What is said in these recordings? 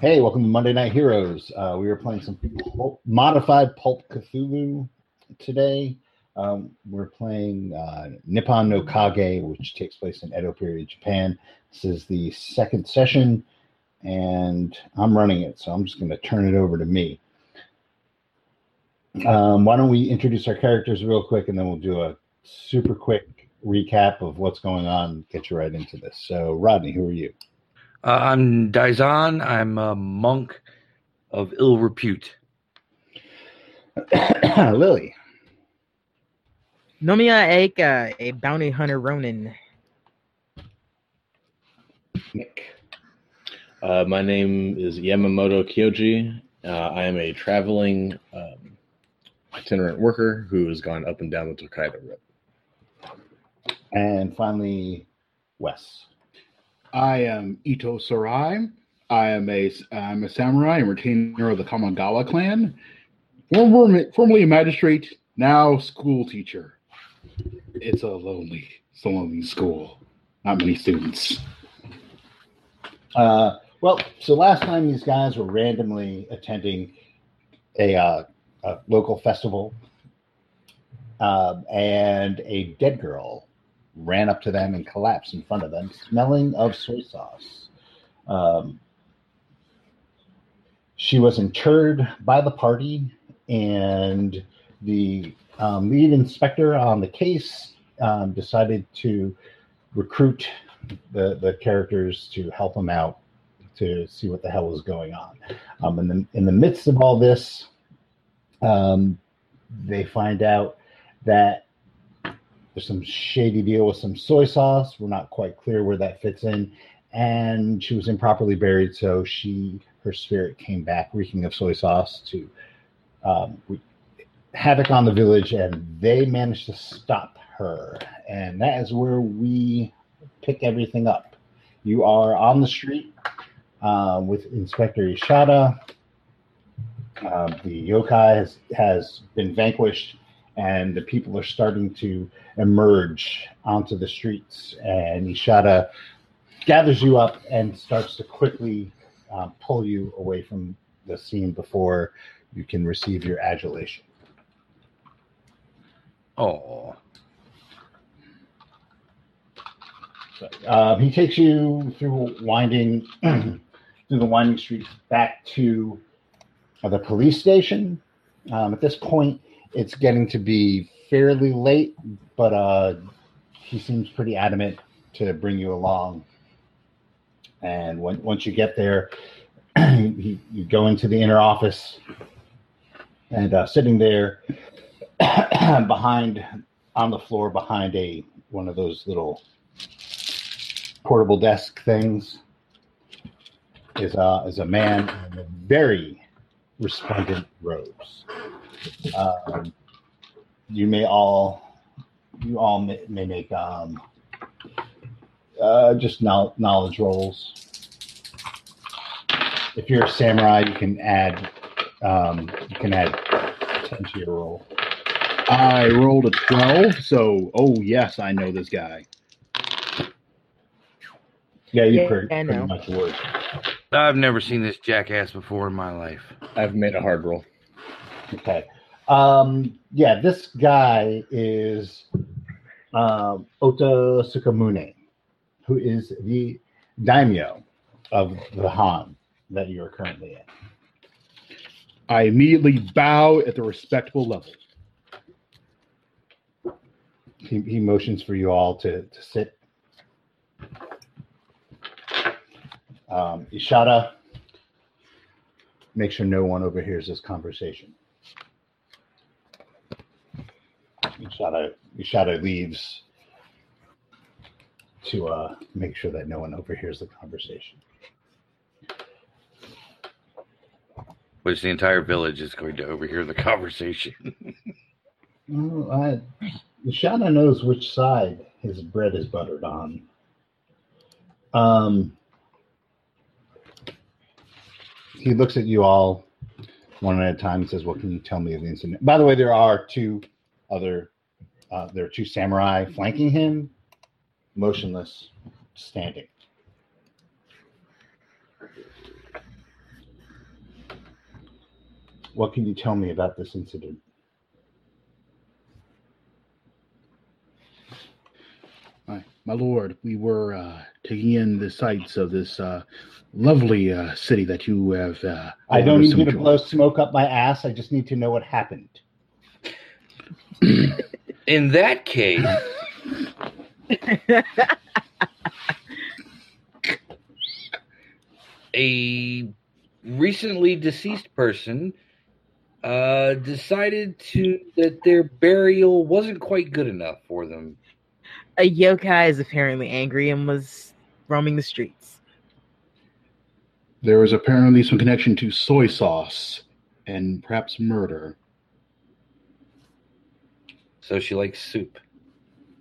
Hey, welcome to Monday Night Heroes. Uh, we are playing some pulp, modified Pulp Cthulhu today. Um, we're playing uh, Nippon no Kage, which takes place in Edo period Japan. This is the second session, and I'm running it, so I'm just going to turn it over to me. Um, why don't we introduce our characters real quick, and then we'll do a super quick recap of what's going on, get you right into this. So, Rodney, who are you? Uh, I'm Daizan. I'm a monk of ill repute. Lily. Nomia Aika, a bounty hunter Ronin. Nick. Uh, my name is Yamamoto Kyoji. Uh, I am a traveling um, itinerant worker who has gone up and down the Tokaido Road. And finally, Wes. I am Ito Sarai. I am a I'm a samurai and retainer of the Kamigawa clan. Former, formerly a magistrate, now school teacher. It's a lonely, it's a lonely school. Not many students. Uh, well, so last time these guys were randomly attending a, uh, a local festival, um, and a dead girl ran up to them and collapsed in front of them, smelling of soy sauce. Um, she was interred by the party, and the um, lead inspector on the case um, decided to recruit the, the characters to help them out to see what the hell was going on. Um, in, the, in the midst of all this, um, they find out that there's some shady deal with some soy sauce. We're not quite clear where that fits in. And she was improperly buried, so she her spirit came back reeking of soy sauce to um, havoc on the village, and they managed to stop her. And that is where we pick everything up. You are on the street uh, with Inspector Ishada. Uh, the yokai has, has been vanquished, and the people are starting to emerge onto the streets. And Ishada gathers you up and starts to quickly uh, pull you away from the scene before you can receive your adulation. Oh, he takes you through winding through the winding streets back to the police station. Um, at this point, it's getting to be fairly late, but uh, he seems pretty adamant to bring you along. And when, once you get there, you, you go into the inner office, and uh, sitting there behind on the floor behind a one of those little portable desk things is a is a man in a very resplendent robes. Um, you may all you all may, may make um, uh, just know- knowledge rolls. If you're a samurai, you can add um, you can add ten to your roll. I rolled a 12, so, oh, yes, I know this guy. Yeah, you Yeah, pretty, pretty much would. I've never seen this jackass before in my life. I've made a hard roll. Okay. Um, yeah, this guy is um, Ota Sukamune, who is the daimyo of the Han that you are currently in. I immediately bow at the respectable level. He, he motions for you all to, to sit. Um, Ishada, make sure no one overhears this conversation. Ishada, Ishada leaves to uh, make sure that no one overhears the conversation. Which the entire village is going to overhear the conversation. Oh, I, Ishada knows which side his bread is buttered on. Um, he looks at you all one at a time and says, "What can you tell me of the incident?" By the way, there are two other, uh, there are two samurai flanking him, motionless, standing. What can you tell me about this incident? My, my lord, we were uh, taking in the sights of this uh, lovely uh, city that you have. Uh, I don't need you to blow smoke up my ass. I just need to know what happened. In that case, a recently deceased person uh, decided to that their burial wasn't quite good enough for them. a yokai is apparently angry and was roaming the streets. There was apparently some connection to soy sauce and perhaps murder. So she likes soup.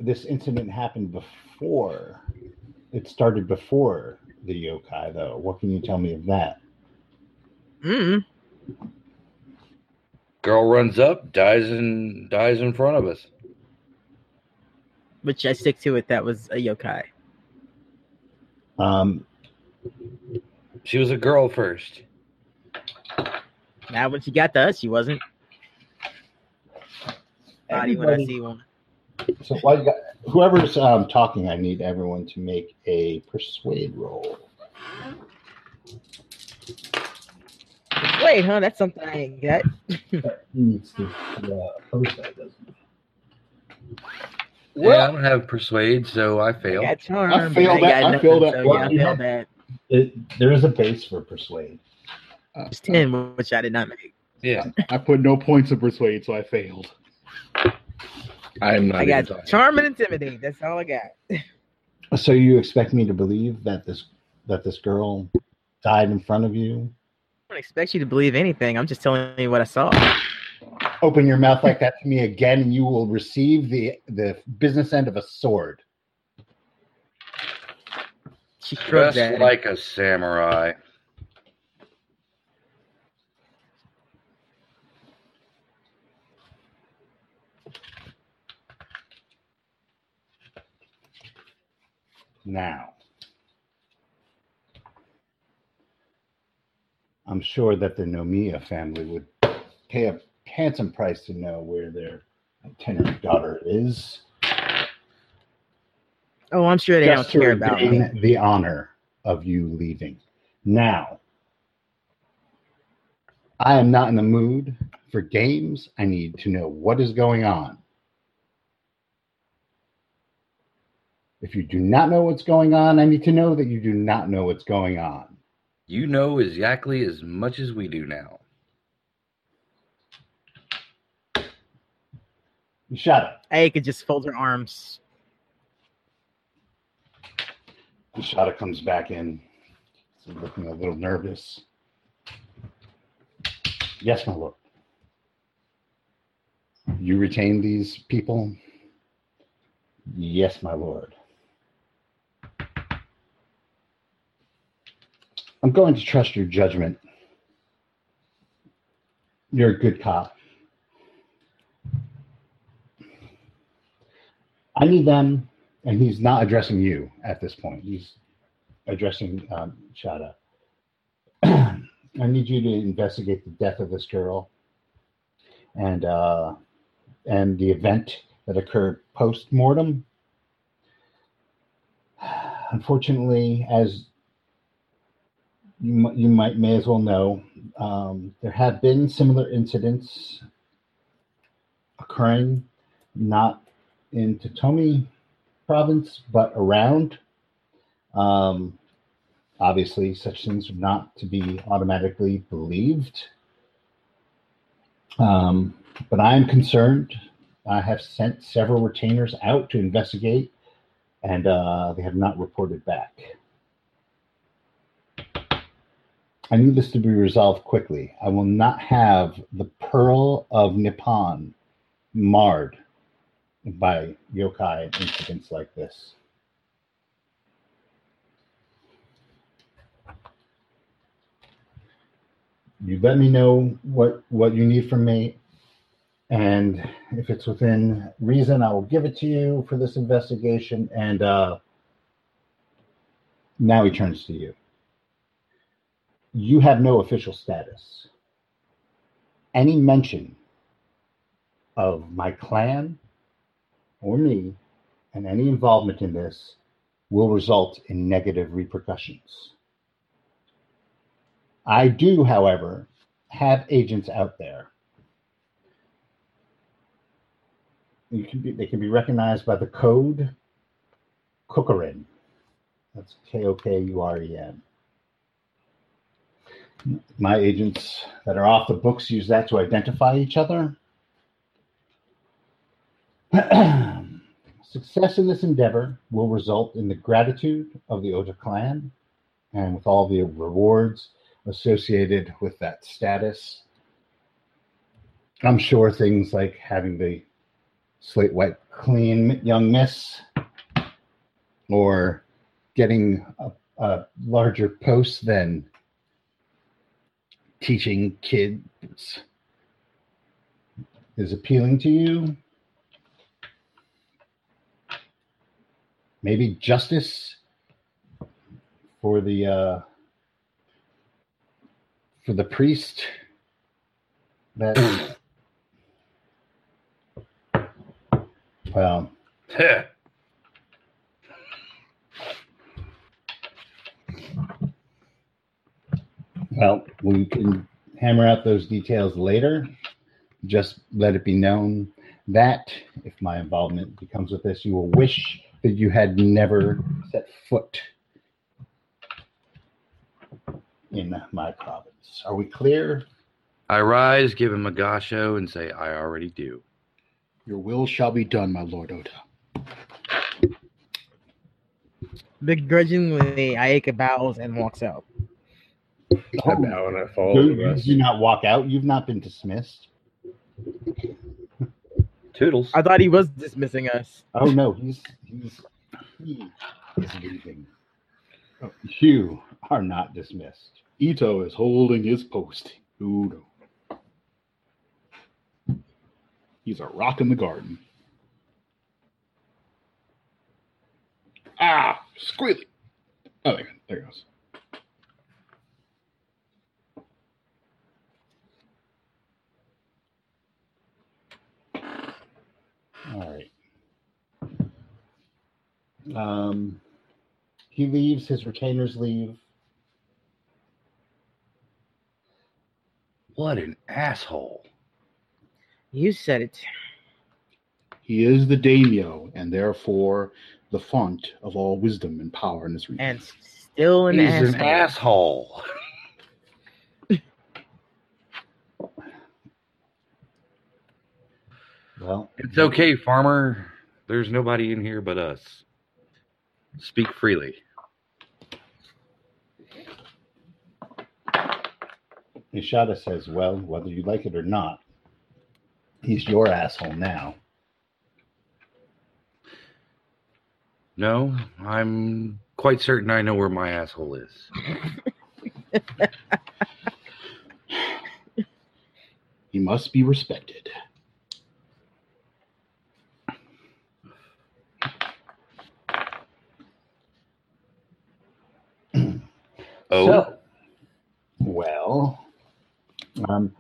This incident happened before. It started before the yokai, though. What can you tell me of that? Mm. Girl runs up, dies in dies in front of us. Which I stick to it. That was a yokai. Um, She was a girl first. Now when she got to us, she wasn't. Body when I see one. so while you got, whoever's um, talking, I need everyone to make a persuade roll. Wait, huh? That's something I ain't got. needs to, uh, post that, doesn't he? Yeah, I don't have persuade, so I I fail. got charm. I but failed that- got I failed that. So, Well, yeah, I failed that. It, there is a base for persuade. Uh, It's ten, which I did not make. Yeah. I put no points of persuade, so I failed. I am not. I got charm and intimidate. That's all I got. So you expect me to believe that this that this girl died in front of you? I don't expect you to believe anything. I'm just telling you what I saw. Open your mouth like that to me again, and you will receive the the business end of a sword. She shrugged Dressed at like a samurai. Now, I'm sure that the Nomiya family would pay a handsome price to know where their itinerant daughter is. Oh, I'm sure they just don't care about regain the honor of you leaving. Now, I am not in the mood for games. I need to know what is going on. If you do not know what's going on, I need to know that you do not know what's going on. You know exactly as much as we do now. You shut up. I could just fold her arms. Shada comes back in, looking a little nervous. Yes, my lord. You retain these people? Yes, my lord. I'm going to trust your judgment. You're a good cop. I need them and he's not addressing you at this point. He's addressing um, Shada. I need you to investigate the death of this girl and uh, and the event that occurred post mortem. Unfortunately, as you you might may as well know, um, there have been similar incidents occurring, not in Totomi province, but around. Um, obviously, such things are not to be automatically believed. Um, but I am concerned. I have sent several retainers out to investigate, and uh, they have not reported back. I need this to be resolved quickly. I will not have the Pearl of Nippon marred by yokai incidents like this. You let me know what what you need from me, and if it's within reason, I will give it to you for this investigation. And uh, now he turns to you. You have no official status, any mention of my clan or me and any involvement in this will result in negative repercussions. I do, however, have agents out there. You can be, they can be recognized by the code Kokuren. That's K O K U R E N. My agents that are off the books use that to identify each other. Success in this endeavor will result in the gratitude of the Ota clan and with all the rewards associated with that status. I'm sure things like having the slate white clean young miss or getting a, a larger post than teaching kids is appealing to you. Maybe justice for the uh, for the priest that well well we can hammer out those details later just let it be known that if my involvement becomes with this you will wish that you had never set foot in my province are we clear I rise, give him a gasho, and say, I already do. Your will shall be done, my lord Oda. Begrudgingly, Aika bows and walks out. I bow and I follow do, the you rest. do not walk out you've not been dismissed Toodles. I thought he was dismissing us. Oh no, he's he's he is leaving. Oh, you are not dismissed. Ito is holding his post. Who knows? He's a rock in the garden. Ah, squealy. Oh, there, there it goes. All right. Um, he leaves. His retainers leave. What an asshole. You said it. He is the daimyo, and therefore the font of all wisdom and power in this region. And still an He's asshole. an asshole. Well, It's okay, farmer. There's nobody in here but us. Speak freely. Ishada says, "Well, whether you like it or not, he's your asshole now." No, I'm quite certain I know where my asshole is. He must be respected. Oh, So, well, um,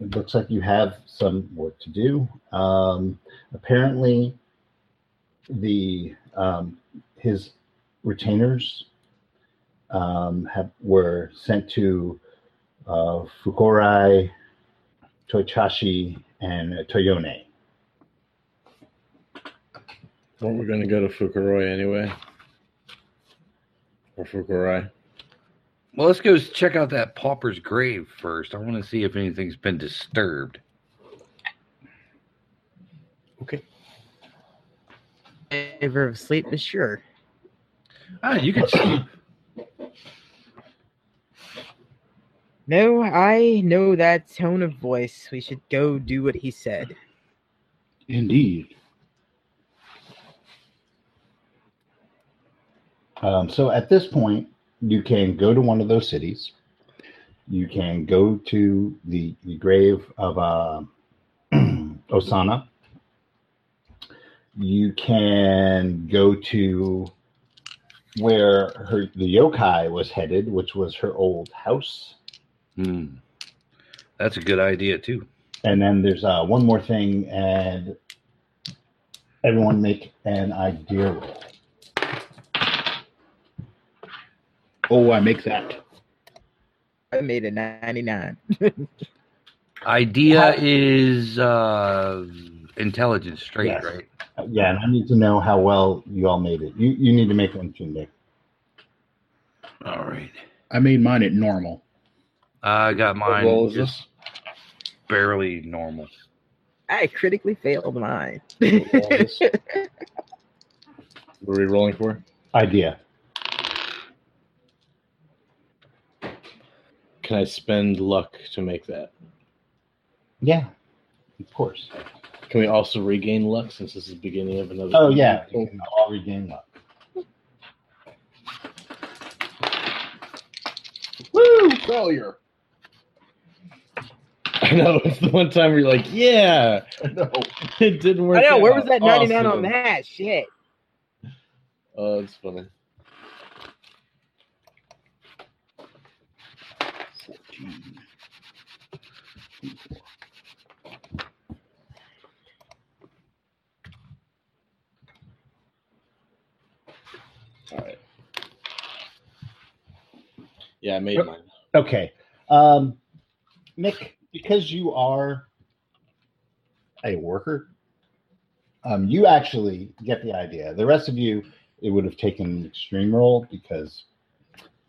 it looks like you have some work to do. Um, apparently, the um, his retainers um, have were sent to uh, Fukurai, Toichashi, and Toyone. Weren't we going to go to Fukuroi anyway? Or Fukurai? well, let's go check out that pauper's grave first. I want to see if anything's been disturbed. Okay. Favor of sleep is sure. Ah, you can sleep. No, I know that tone of voice. We should go do what he said. Indeed. Um, so at this point, you can go to one of those cities. You can go to the, the grave of uh, Osana. You can go to where her the yokai was headed, which was her old house. Hmm. That's a good idea too. And then there's uh, one more thing, and everyone make an idea roll. Oh, I make that. I made a 99. Idea How- is uh, intelligence straight, Yes. right? Yeah, and I need to know how well you all made it. You you need to make one too, Nick. All right. I made mine at normal. I got mine roll is just barely normal. I critically failed mine. What roll? What are we rolling for? Idea. Can I spend luck to make that? Yeah, of course. Can we also regain luck since this is the beginning of another? Oh yeah, you can all regain luck. Woo! Failure. I know. It's the one time where you're like, yeah, No. it didn't work. I know, where was that 99 on that? Shit. Oh, it's funny. 14. All right. Yeah, I made mine. Okay, um, Nick, because you are a worker, um, you actually get the idea. The rest of you, it would have taken an extreme roll because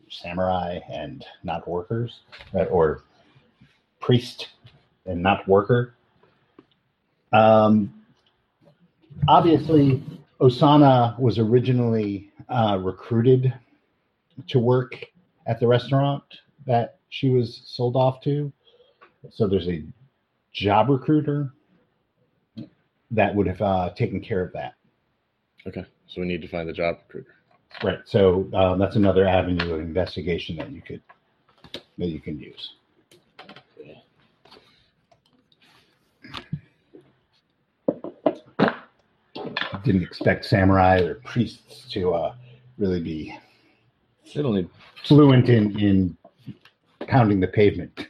samurai and not workers, or priest and not worker. Um, obviously, Osana was originally uh, recruited to work at the restaurant that she was sold off to. So there's a job recruiter that would have uh, taken care of that. Okay, so we need to find the job recruiter. Right. So uh, that's another avenue of investigation that you could that you can use. Didn't expect samurai or priests to uh, really be They don't need. fluent in in pounding the pavement.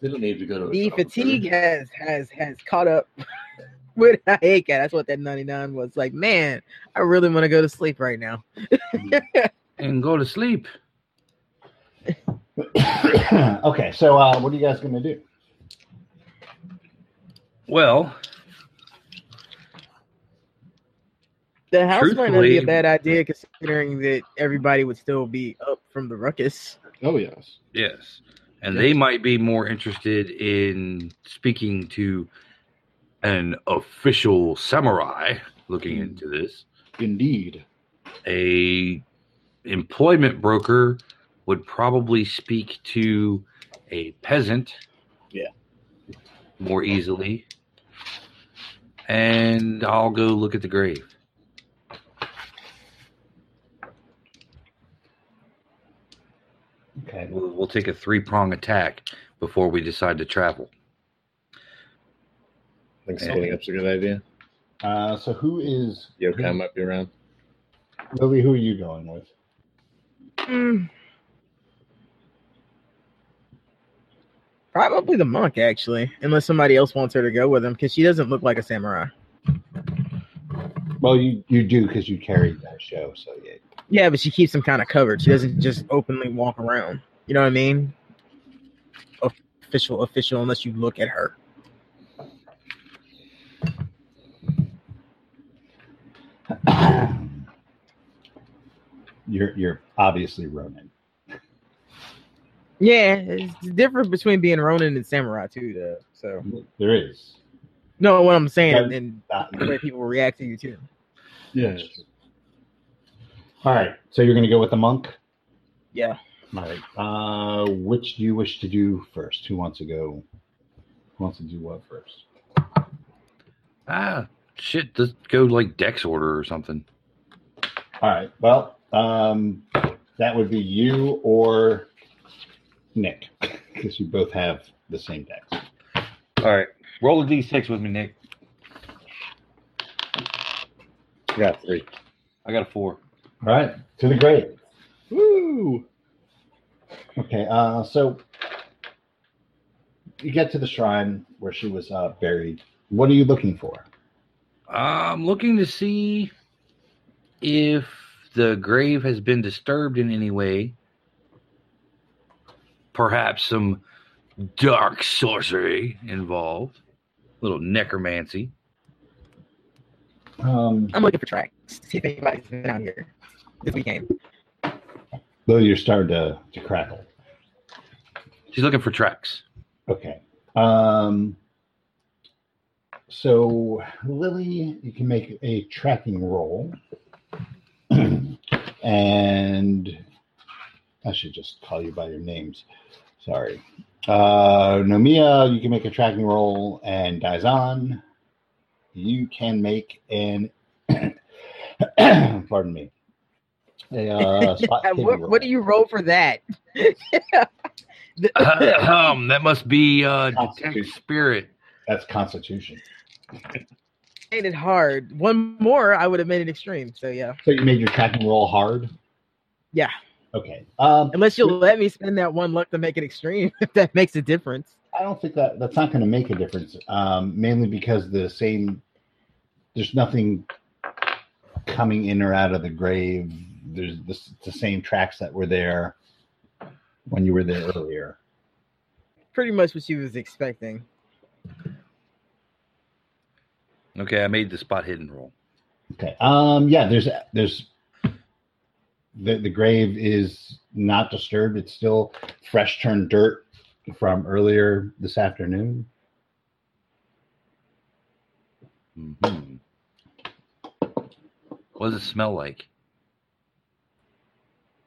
They don't need to go to. a The fatigue has has has caught up with Aika. That's what that 99 was. Like, man, I really want to go to sleep right now. And go to sleep. okay, so uh, what are you guys going to do? Well, The house might not be a bad idea considering that everybody would still be up from the ruckus. Oh, yes. yes. And they might be more interested in speaking to an official samurai looking hmm. into this. Indeed. A employment broker would probably speak to a peasant Yeah. more easily. And I'll go look at the grave. Okay. We'll, we'll take a three prong attack before we decide to travel. I think splitting up's a good idea. Uh, so who is Yokai might be around. Lily? Who are you going with? Hmm. Probably the monk, actually, unless somebody else wants her to go with him, because she doesn't look like a samurai. Well, you you do because you carried that show. So yeah. Yeah, but she keeps him kind of covered. She doesn't just openly walk around. You know what I mean? Official, official, unless you look at her. You're you're obviously Ronin. Yeah, it's different between being Ronin and samurai too, though. So There is. no, what I'm saying That- and Not- the way people react to you too. Yes. All right. So you're going to go with the monk. Yeah. All right. Uh, which do you wish to do first? Who wants to go? Who wants to do what first? Ah, shit, let's go like Dex order or something. All right. Well, um, that would be you or Nick, because you both have the same Dex. All right, roll a d6 with me, Nick. I got three. I got a four. All right. To the grave. Woo! Okay. Uh, so you get to the shrine where she was uh, buried. What are you looking for? I'm looking to see if the grave has been disturbed in any way. Perhaps some dark sorcery involved. A little necromancy. Um, I'm looking for tracks. See if anybody's been out here this weekend. though you're starting to, to crackle. She's looking for tracks. Okay. Um, so, Lily, you can make a tracking roll. And I should just call you by your names. Sorry. Uh, Nomia, you can make a tracking roll. And Daizan, you can make an. pardon me. A, uh, spot what, what do you roll for that? um, that must be uh, detect spirit. That's Constitution. made it hard. One more, I would have made it extreme. So yeah, So you made your tracking roll hard. yeah. Okay. Um, Unless you'll let me spend that one luck to make it extreme, if that makes a difference. I don't think that that's not going to make a difference. Um, mainly because the same, there's nothing coming in or out of the grave. There's the, the same tracks that were there when you were there earlier. Pretty much what she was expecting. Okay, I made the spot hidden roll. Okay. Um. Yeah. There's there's the the grave is not disturbed. It's still fresh turned dirt from earlier this afternoon. Mhm. What does it smell like?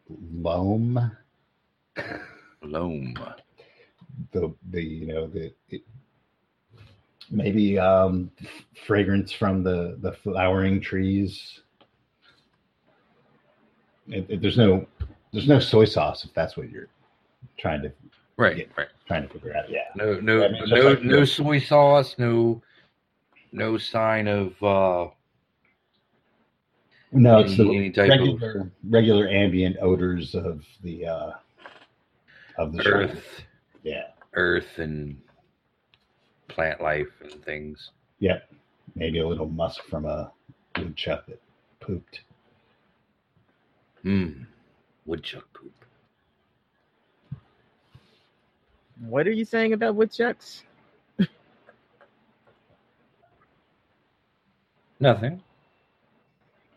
Loam. Loam. the the you know the it, maybe um fragrance from the the flowering trees it, it- there's no there's no soy sauce if that's what you're trying to Right, Yeah. right. trying to figure out yeah No, no, I mean, no, like no the- soy sauce. No, no sign of uh, no it's the any type of regular regular ambient odors of the uh of the earth, yeah earth, and plant life and things. yep maybe a little musk from a woodchuck that pooped Hmm. Woodchuck poop. What are you saying about woodchucks? Nothing.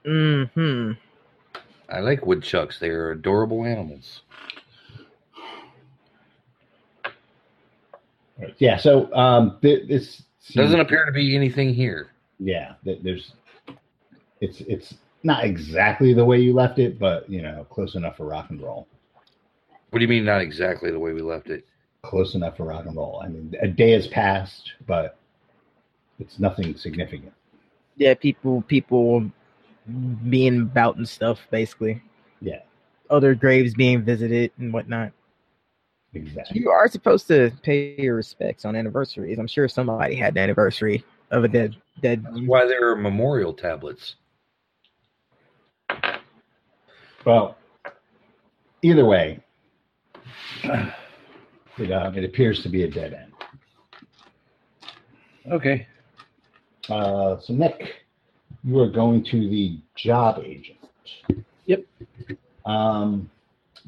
Hmm. I like woodchucks. They're adorable animals. Yeah so um th- this Doesn't seems- appear to be anything here. yeah th- there's it's it's not exactly the way you left it but you know close enough for rock and roll What do you mean? Not exactly the way we left it. close enough for rock and roll i mean a day has passed but it's nothing significant Yeah, people, people being about and stuff, basically. Yeah. Other graves being visited and whatnot. Exactly You are supposed to pay your respects on anniversaries. I'm sure somebody had the anniversary of a dead dead. That's why there are memorial tablets. well either way it, um, it appears to be a dead end Okay. uh, so nick you are going to the job agent Yep. Um,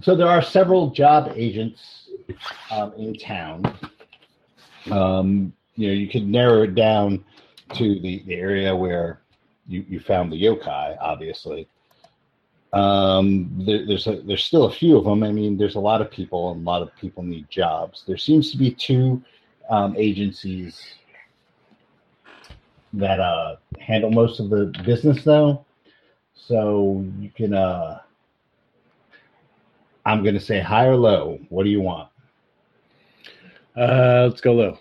so there are several job agents um, in town. Um, you know, you could narrow it down to the, the area where you, you found the yokai, obviously. Um, there, there's a, there's still a few of them. I mean, there's a lot of people, and a lot of people need jobs. There seems to be two um, agencies that uh, handle most of the business, though. So you can uh, I'm going to say high or low. What do you want? Uh, let's go low.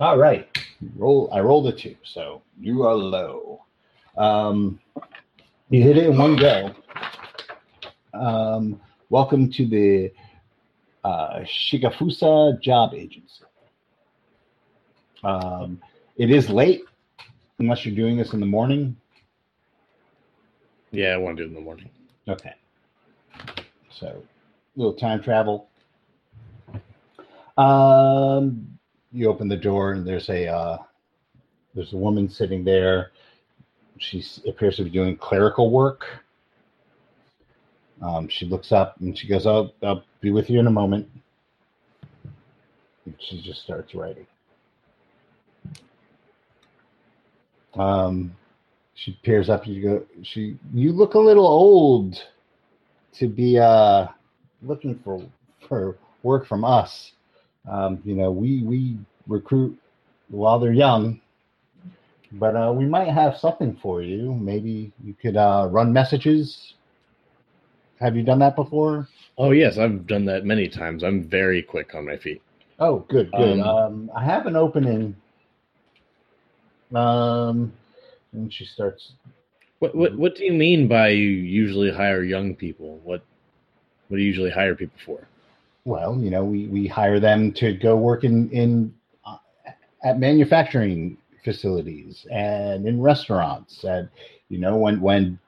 All right. Roll. I rolled a two, so you are low. Um, you hit it in one go. Um, welcome to the uh, Shigafusa Job Agency. Um, it is late, unless you're doing this in the morning. Yeah, I want to do it in the morning. Okay. So, little time travel. Um, you open the door and there's a uh, there's a woman sitting there. She appears to be doing clerical work. Um, she looks up and she goes, "Oh, I'll be with you in a moment." And she just starts writing. Um, she peers up. And you go. She. You look a little old to be uh looking for for work from us. Um, you know, we we recruit while they're young, but uh, we might have something for you. Maybe you could uh, run messages. Have you done that before? Oh yes, I've done that many times. I'm very quick on my feet. Oh, good, good. Um, Um, I have an opening. Um, and she starts. What what what do you mean by you usually hire young people? What what do you usually hire people for? Well, you know, we we hire them to go work in in uh, at manufacturing facilities and in restaurants, and you know, when when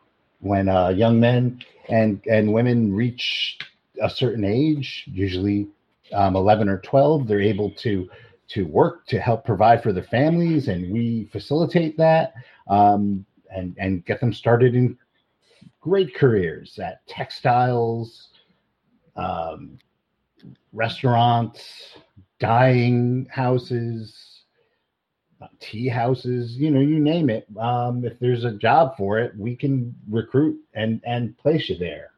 when uh, young men and and women reach a certain age, usually um, eleven or twelve, they're able to to work to help provide for their families, and we facilitate that um, and and get them started in great careers at textiles. Um, restaurants, dyeing houses, tea houses, you know, you name it. Um, if there's a job for it, we can recruit and and place you there.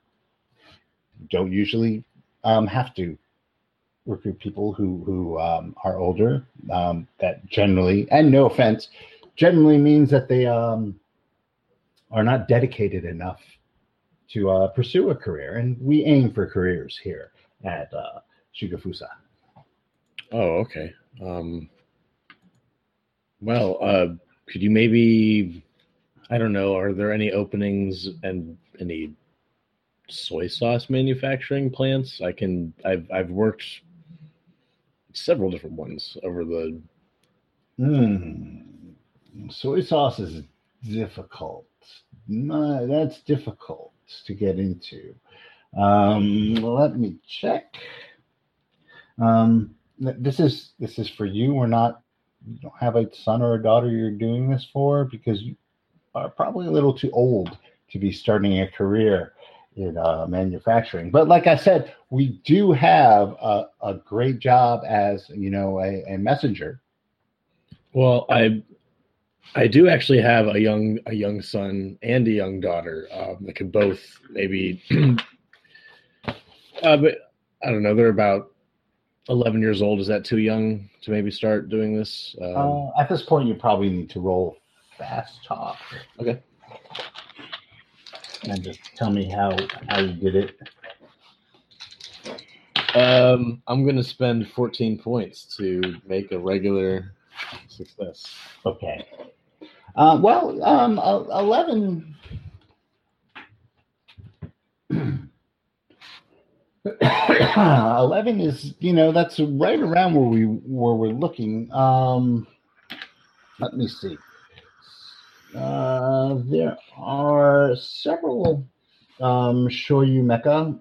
Don't usually um, have to recruit people who who um, are older. Um, that generally, and no offense, generally means that they um, are not dedicated enough to uh, pursue a career, and we aim for careers here at uh, Shugafusa. Oh, okay. Um, well, uh, could you maybe, I don't know, are there any openings and any soy sauce manufacturing plants? I can, I've, I've worked several different ones over the, Mm. Soy sauce is difficult. No, that's difficult to get into. Um, let me check. Um, this is this is for you. We're not. You don't have a son or a daughter you're doing this for because you are probably a little too old to be starting a career in uh, manufacturing. But like I said, we do have a, a great job as you know a, a messenger. well, I, I do actually have a young, a young son and a young daughter um, that could both maybe, uh, but I don't know, they're about 11 years old. Is that too young to maybe start doing this? Um, Uh, at this point, you probably need to roll fast talk. Okay. And just tell me how how you did it. Um, I'm going to spend 14 points to make a regular success. Okay. Uh, well, um, uh, eleven. Is, you know, that's right around where we where we're looking. Um, let me see. Uh, there are several um, shoyu mecha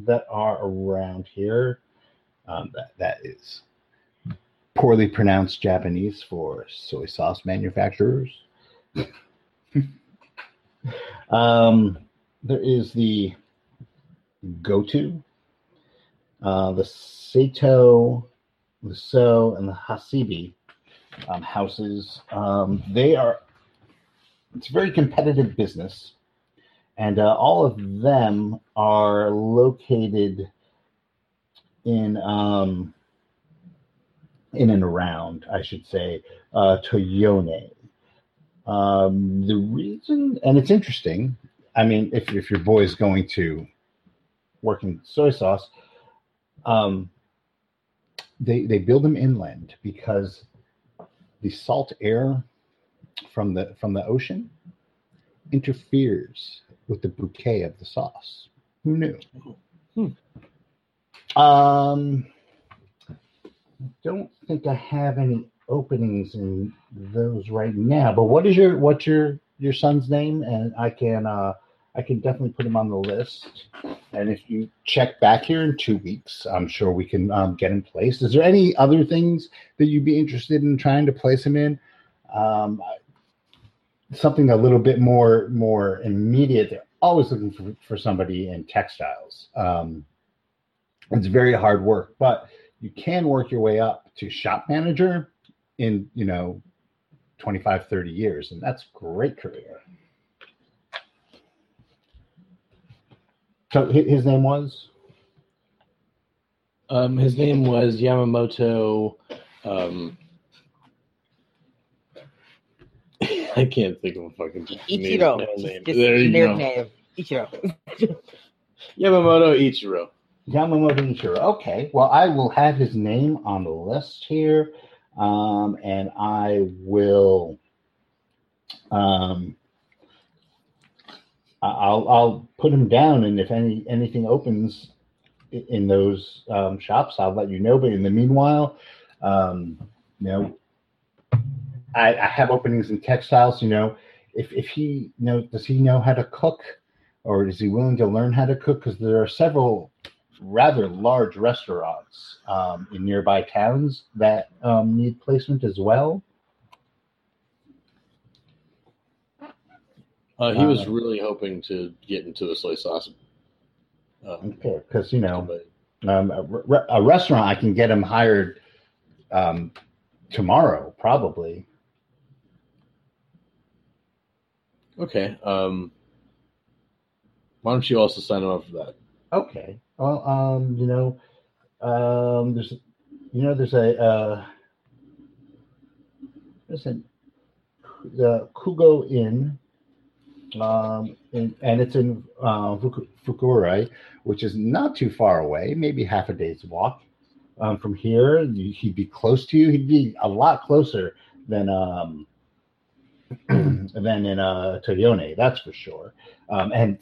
that are around here. Um, that that is poorly pronounced Japanese for soy sauce manufacturers. um, there is the Goto, uh, the Sato, the So, and the Hasibi um, houses. Um, they are, it's a very competitive business, and uh, all of them are located in. Um, in and around, I should say, uh, Toyone. Um, the reason, and it's interesting. I mean, if if your boy is going to work in soy sauce, um, they they build them inland because the salt air from the from the ocean interferes with the bouquet of the sauce. Who knew? Um, don't think I have any openings in those right now. But what is your what's your your son's name? And I can uh I can definitely put him on the list. And if you check back here in two weeks, I'm sure we can um, get him placed. Is there any other things that you'd be interested in trying to place him in? Um, something a little bit more more immediate. They're always looking for, for somebody in textiles. Um, it's very hard work, but you can work your way up to shop manager in you know 25 30 years and that's great career so his name was Um, his name was Yamamoto. Um, I can't think of a fucking Ichiro. name. Just, name. There you generic go. name. Ichiro. Yamamoto Ichiro. Yamamoto Ichiro. Okay, well, I will have his name on the list here, um, and I will. Um, I- I'll I'll put them down, and if any anything opens in those um, shops, I'll let you know. But in the meanwhile, um, you know, I, I have openings in textiles. You know, if if he you know does he know how to cook, or is he willing to learn how to cook? Because there are several rather large restaurants um, in nearby towns that um, need placement as well. Uh, he was Uh, really hoping to get into the soy sauce. Uh, Okay, because you know um, a, re- a restaurant I can get him hired um, tomorrow probably. okay. Um, why don't you also sign him up for that? Okay, well um, you know um, there's you know there's a uh, there's a the Kugo Inn. Um, in, and it's in uh, Fukuroi, which is not too far away, maybe half a day's walk um, from here. He'd be close to you. He'd be a lot closer than um, than in uh, Toyone, that's for sure. Um, and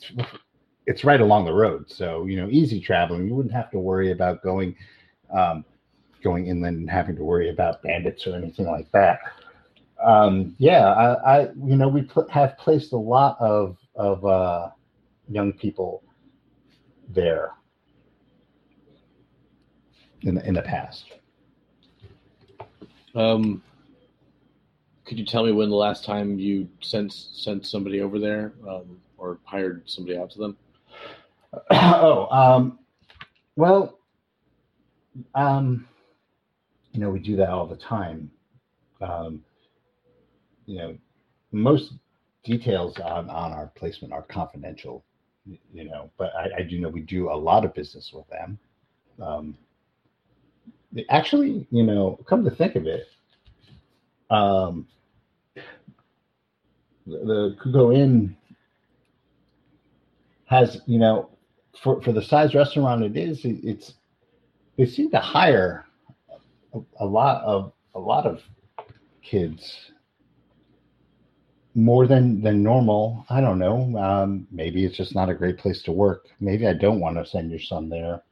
it's right along the road, so you know, easy traveling. You wouldn't have to worry about going um, going inland and having to worry about bandits or anything like that um, yeah, I, I, you know, we put, have placed a lot of of uh, young people there in the, in the past. Um, could you tell me when the last time you sent sent somebody over there um, or hired somebody out to them? oh, um, well, um, you know, we do that all the time. Um, you know, most details on, on our placement are confidential, you know, but I, I do know we do a lot of business with them. Um, actually, you know, come to think of it, um, the, the Kugo Inn has, you know, for, for the size restaurant it is, it, it's they seem to hire a, a lot of a lot of kids more than than normal. I don't know. Um, maybe it's just not a great place to work. Maybe I don't want to send your son there.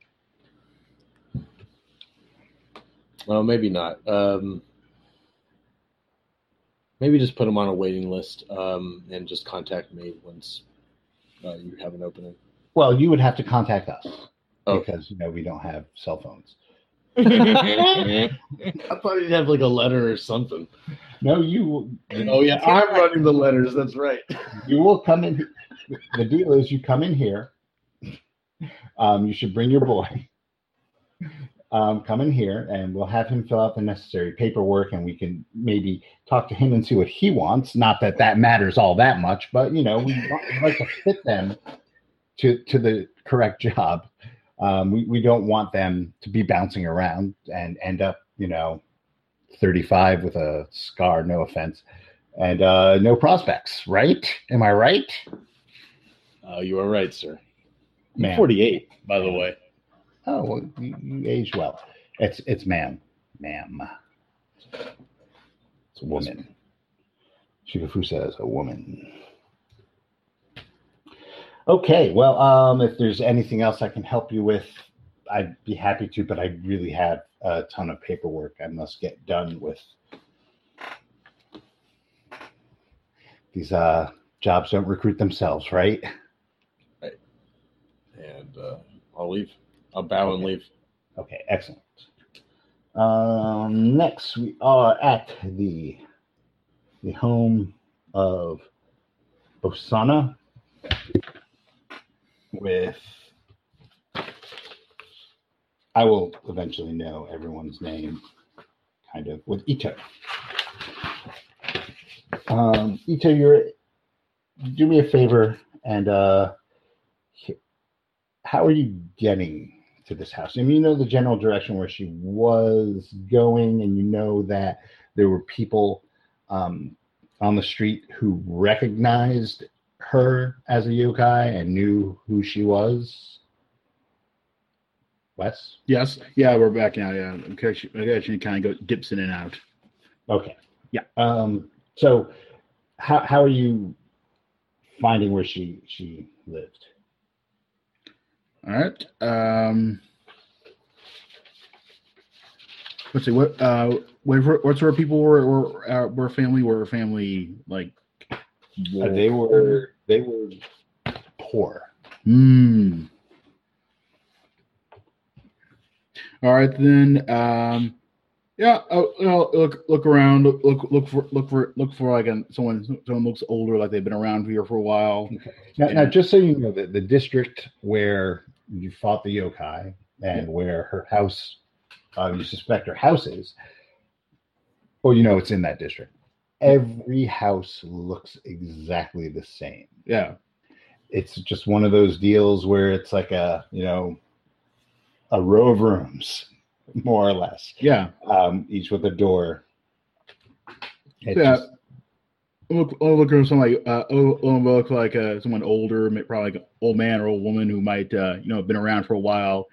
Well, maybe not. Um, maybe just put him on a waiting list um, and just contact me once uh, you have an opening. Well, you would have to contact us Oh. because you know we don't have cell phones. I thought you'd have like a letter or something. No, you. Oh yeah, I'm running the letters. That's right. You will come in. The deal is you come in here. Um, you should bring your boy. Um, come in here and we'll have him fill out the necessary paperwork and we can maybe talk to him and see what he wants. Not that that matters all that much, but you know, we we like to fit them to, to the correct job. Um, we, we don't want them to be bouncing around and end up, you know, 35 with a scar, no offense, and uh, no prospects, right? Am I right? Uh, you are right, sir. I'm 48, by the way. Oh, well, you, you age well. It's it's ma'am, ma'am. It's a woman. Shigafusa is a woman. Okay, well, um, if there's anything else I can help you with, I'd be happy to. But I really have a ton of paperwork I must get done with. These uh, jobs don't recruit themselves, right? and uh, I'll leave. I'll bow and leave. Okay, excellent. Um, next, we are at the the home of Osana with. I will eventually know everyone's name, kind of with Ito. Um, Ito, you're do me a favor and uh, how are you getting to this house? I mean, you know the general direction where she was going, and you know that there were people um, on the street who recognized her as a yokai and knew who she was. Wes? Yes. Yeah, we're back now. Yeah. I'm catching, I'm kind of go dips in and out. Okay. Yeah. Um, so how how are you finding where she she lived? All right. Um, let's see. What uh, what what sort of people were were uh, were family? Were family like? Uh, they were they were poor. Hmm. All right then. Um, yeah. Oh, you know, look look around. Look look look for look for look for like a, someone someone looks older, like they've been around here for a while. Now, now just so you know, the, the district where you fought the yokai and where her house, uh, you suspect her house is, well, you know it's in that district. Every house looks exactly the same. Yeah. It's just one of those deals where it's like a, you know, a row of rooms, more or less, Yeah. um, each with a door. It Yeah. just- Look, oh, look at someone like uh, oh, oh, look like uh, someone older, may- probably like an old man or old woman who might uh, you know have been around for a while,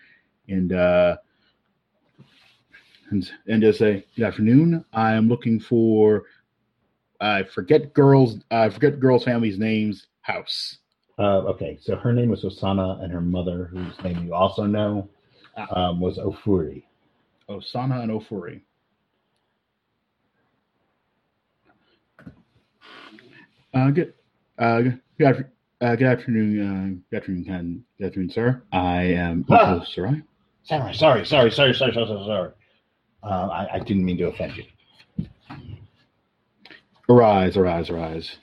and uh, and and just say good afternoon. I am looking for I forget girls I forget girls' families' names. House. Uh, okay, so her name was Osana, and her mother, whose name you also know, um, was Ofuri. Osana and Ofuri. Uh, good. Uh, good, uh, good afternoon. Uh, good afternoon, Ken. Good afternoon, sir. I am Ah. Sarai. Sorry, sorry, sorry, sorry, sorry, sorry, sorry. sorry. Uh, I, I didn't mean to offend you. Arise, arise, arise.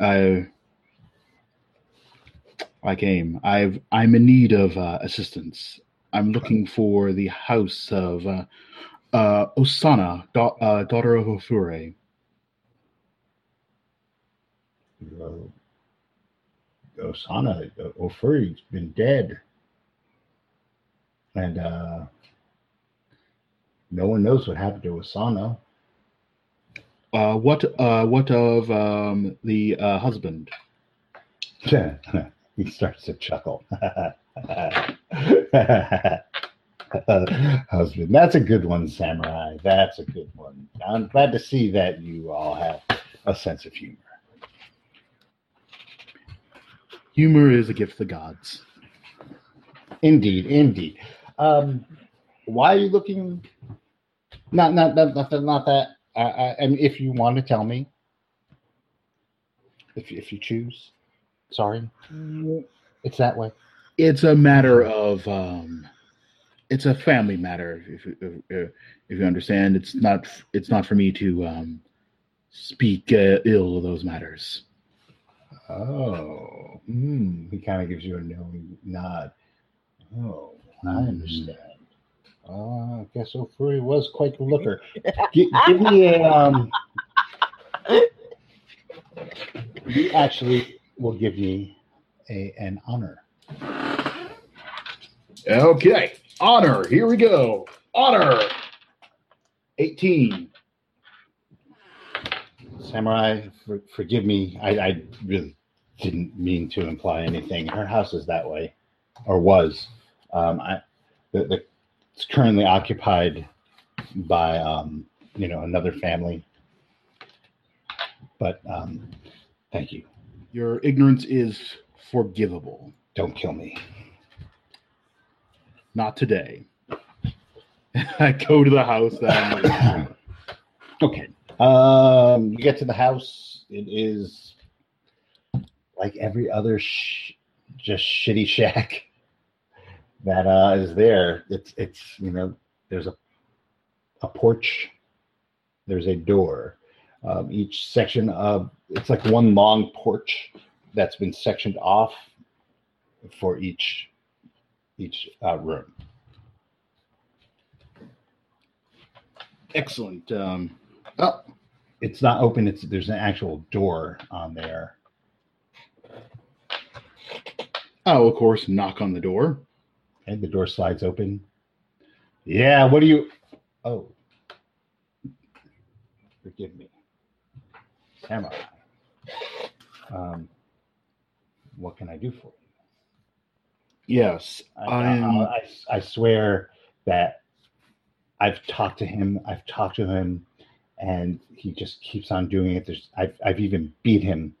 I, I came. I've. I'm in need of uh, assistance. I'm looking for the house of uh, uh, Osana, da- uh, daughter of Ofuri. Uh, Osana, uh, Ofuri's been dead. And uh, no one knows what happened to Osana. Uh, what? Uh, what of um, the uh, husband? he starts to chuckle. Husband, that's a good one, Samurai. That's a good one. I'm glad to see that you all have a sense of humor. Humor is a gift of the gods. Indeed, indeed. Um, why are you looking? Not, not, not, not, not that. I, I, I mean, if you want to tell me, if if you choose, sorry, it's that way. It's a matter of. Um, it's a family matter. If, if, if, if you understand, it's not. It's not for me to um, speak uh, ill of those matters. Oh, hmm. He kind of gives you a knowing nod. Oh, I understand. Uh, I guess Ofuri was quite the looker. Gi- give me a um. You actually will give me a an honor. Okay, honor. Here we go. Honor. Eighteen. Samurai, for, forgive me. I, I really didn't mean to imply anything. Her house is that way, or was. Um, I, the, the, it's currently occupied by, um, you know, another family. But um, thank you. Your ignorance is forgivable. Don't kill me. Not today. I go to the house. That Okay. Um, you get to the house. It is like every other sh- just shitty shack that uh, is there. It's it's you know there's a a porch, there's a door. Um, each section of it's like one long porch that's been sectioned off for each each uh, room. Excellent. Um, oh, It's not open. It's there's an actual door on there. I'll of course knock on the door. And the door slides open. Yeah, what do you? Oh, forgive me, Samurai. Um, what can I do for you? Yes, I, I I, am. I, I swear that I've talked to him. I've talked to him, and he just keeps on doing it. There's, I've, I've even beat him,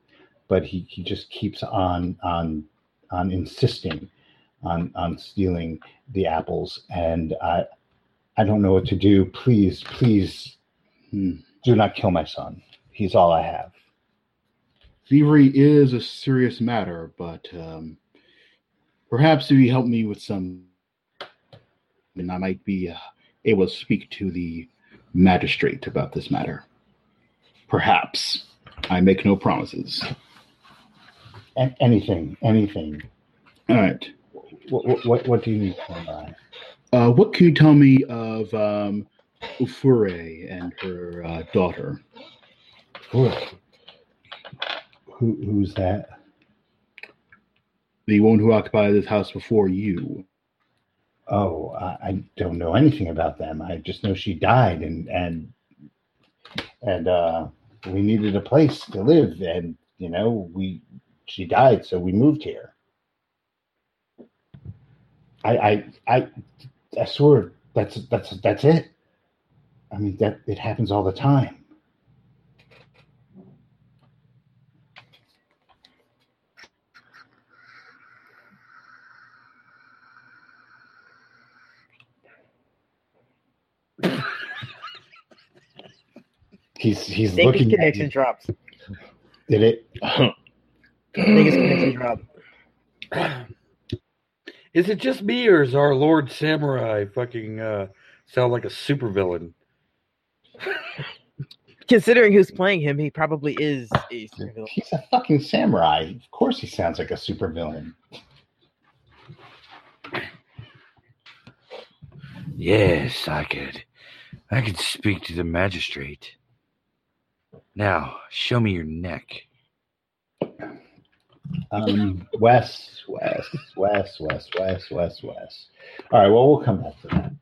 but he, he just keeps on on on insisting on on stealing the apples, and I I don't know what to do. Please, please, Hmm. do not kill my son. He's all I have. Thievery is a serious matter, but um, perhaps if you help me with some, then I might be uh, able to speak to the magistrate about this matter. Perhaps. I make no promises. Anything, anything. All right. What what what do you need from? Uh, what can you tell me of um, Ofuri and her uh, daughter? Who, who who's that? The one who occupied this house before you. Oh, I, I don't know anything about them. I just know she died, and and and uh, we needed a place to live, and you know we she died, so we moved here. I I I, I swear that's that's that's it. I mean that it happens all the time. He's he's I think his looking at connection drops. Did it? I think his connection dropped. Is it just me, or is our Lord Samurai fucking uh, sound like a supervillain? Considering who's playing him, he probably is a supervillain. He's a fucking samurai. Of course, he sounds like a supervillain. Yes, I could. I could speak to the magistrate. Now, show me your neck. Um, west, west, west, west, west, west, west. All right. Well, we'll come back to that.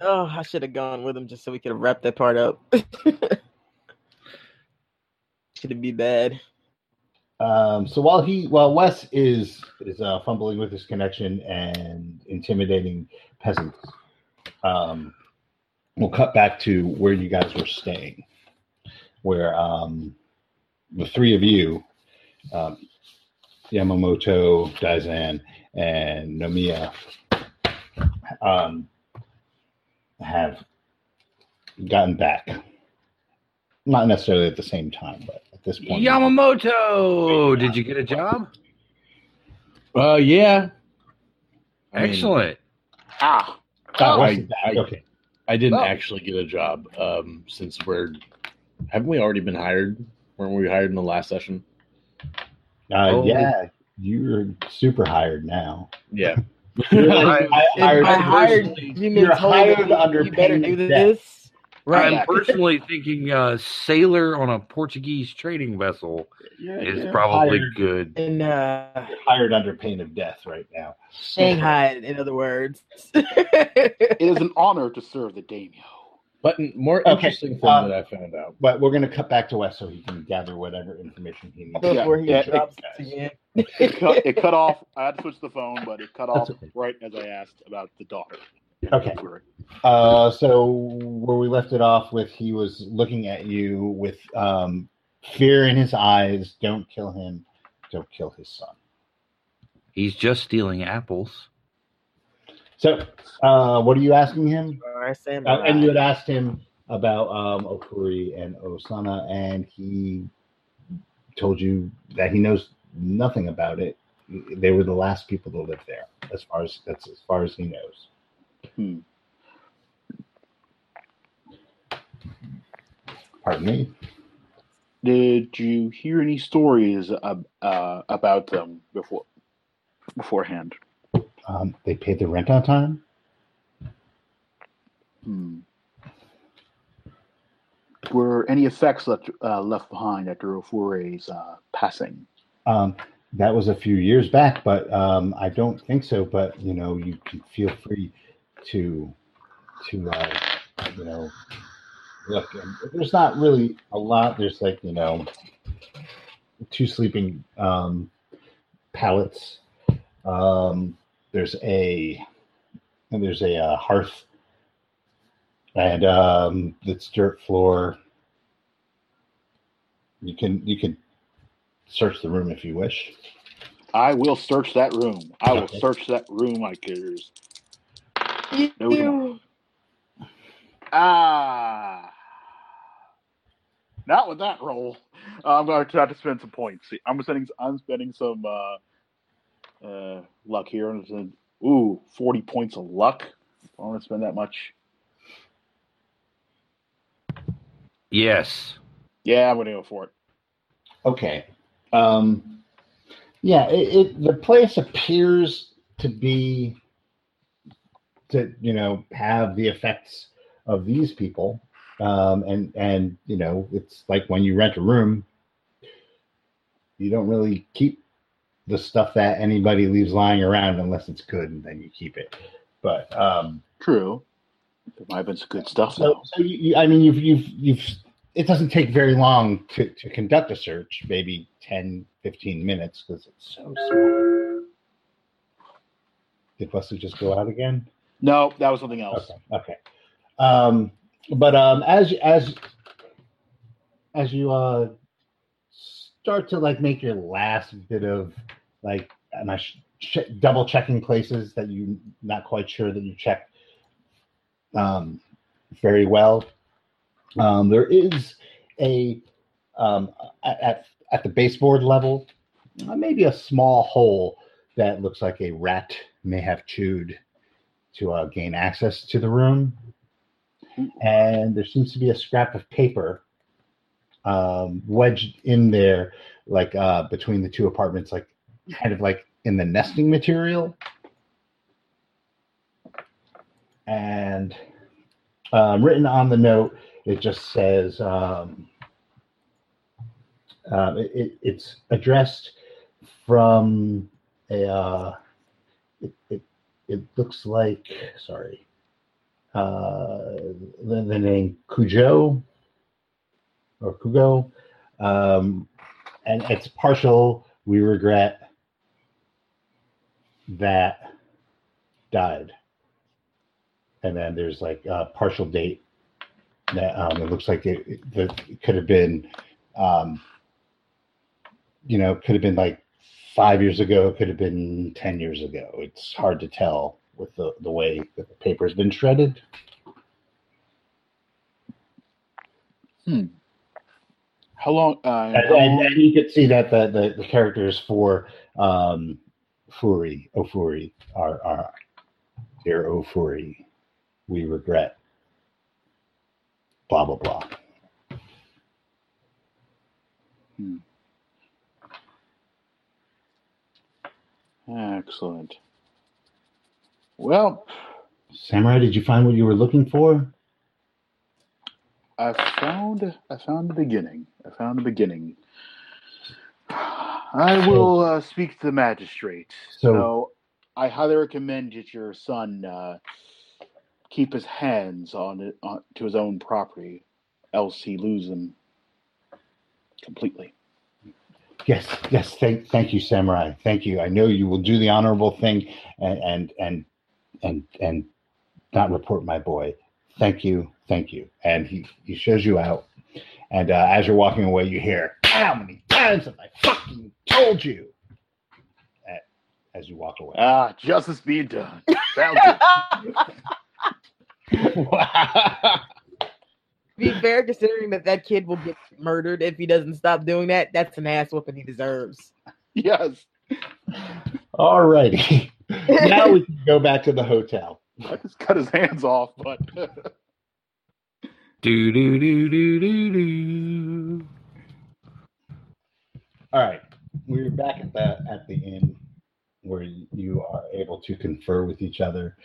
Oh, I should have gone with him just so we could have wrapped that part up. should it be bad? Um, so while he, while Wes is is uh, fumbling with his connection and intimidating peasants, um, we'll cut back to where you guys were staying, where um, the three of you, um, Yamamoto, Daizan, and Nomiya, um, have gotten back. Not necessarily at the same time, but at this point, Yamamoto, did you get a job? Uh, yeah. I mean, Excellent. Ah, Ah, I- Wes is back. I- okay. I didn't Oh. actually get a job um, since we're haven't we already been hired? Weren't we hired in the last session? Uh, Oh. Yeah, you're super hired now. Yeah. I And hired- by hired, you mean You're told hired you- under you better do this? Right. I'm personally thinking uh, sailor on a Portuguese trading vessel You're- is you're probably hired, good. in uh, you're hired under pain of death right now. Shanghai, in other words. It is an honor to serve the daimyo. But n- more Okay, interesting thing um, that I found out. But we're going to cut back to Wes so he can gather whatever information he needs. Before he yeah, it- drops again. It cut, it cut off. I had to switch the phone, but it cut off okay. right as I asked about the daughter. Okay. Uh, so where we left it off with, he was looking at you with um, fear in his eyes. Don't kill him. Don't kill his son. He's just stealing apples. So, uh, what are you asking him? All right, Sam. Uh, and you had asked him about um, Okuri and Osana, and he told you that he knows nothing about it. they were the last people to live there, as far as that's as far as he knows. Hmm. Pardon me. Did you hear any stories uh, about them before beforehand? Um, they paid the rent on time. Hmm. Were any effects left uh, left behind after Ofuri's uh, passing? Um, that was a few years back, but um, I don't think so. But you know, you can feel free to to uh, you know look. And there's not really a lot. There's like you know two sleeping um, pallets. Um, there's a and there's a uh, hearth and um, it's dirt floor. You can you can search the room if you wish. I will search that room. I will Okay. search that room like there's Ew. No, no. ah. Not with that roll. I'm going to try to spend some points. See, I'm spending. I'm spending some uh, uh, luck here. I'm saying, ooh, 40 points of luck. I don't want to spend that much. Yes. Yeah, I'm going to go for it. Okay. Um, yeah, it, it the place appears to be to you know have the effects of these people, um, and and you know it's like when you rent a room, you don't really keep the stuff that anybody leaves lying around unless it's good, and then you keep it. But um, True. There might have been some good stuff so, though. so you, you, I mean, you've you've you've. It doesn't take very long to, to conduct a search, maybe 10, 15 minutes, because it's so small. Did Wesley just go out again? No, that was something else. Okay, okay. Um, but um, as as as you uh start to like make your last bit of like, am I sh- double checking places that you're not quite sure that you checked um, very well. Um, there is a um, at at- the baseboard level, uh, maybe a small hole that looks like a rat may have chewed to uh, gain access to the room. And there seems to be a scrap of paper um, wedged in there, like uh, between the two apartments, like kind of like in the nesting material. And um, written on the note, it just says um, uh, it, it- it's addressed from a. Uh, it, it it looks like sorry uh the, the name Cujo or Kugo um and it's partial we regret that died and then there's like a partial date that um it looks like it, it, it could have been um you know could have been like five years ago, could have been 10 years ago. It's hard to tell with the, the way that the paper's been shredded. How long? Uh, And, how and, and you could see that the, the, the characters for um, Furi, oh, Ofuri, are, are dear Ofuri, we regret, blah, blah, blah. Hmm. Excellent. Well, Samurai, did you find what you were looking for? I found I found the beginning. I found the beginning. I will uh, speak to the magistrate. So- So, I highly recommend that your son uh, keep his hands on it on, to his own property, else he lose them completely. Yes, yes. Thank, thank you, Samurai. Thank you. I know you will do the honorable thing and and and and and not report my boy. Thank you, thank you. And he he shows you out. And uh, as you're walking away, you hear, "How many times have I fucking told you?" At, as you walk away. Ah, justice being done. Found it. be fair, considering that that kid will get murdered if he doesn't stop doing that, that's an ass whooping he deserves. yes. All righty. now we can go back to the hotel. I just cut his hands off, but Do do do do do do. All right, we're back at the at the inn where you are able to confer with each other.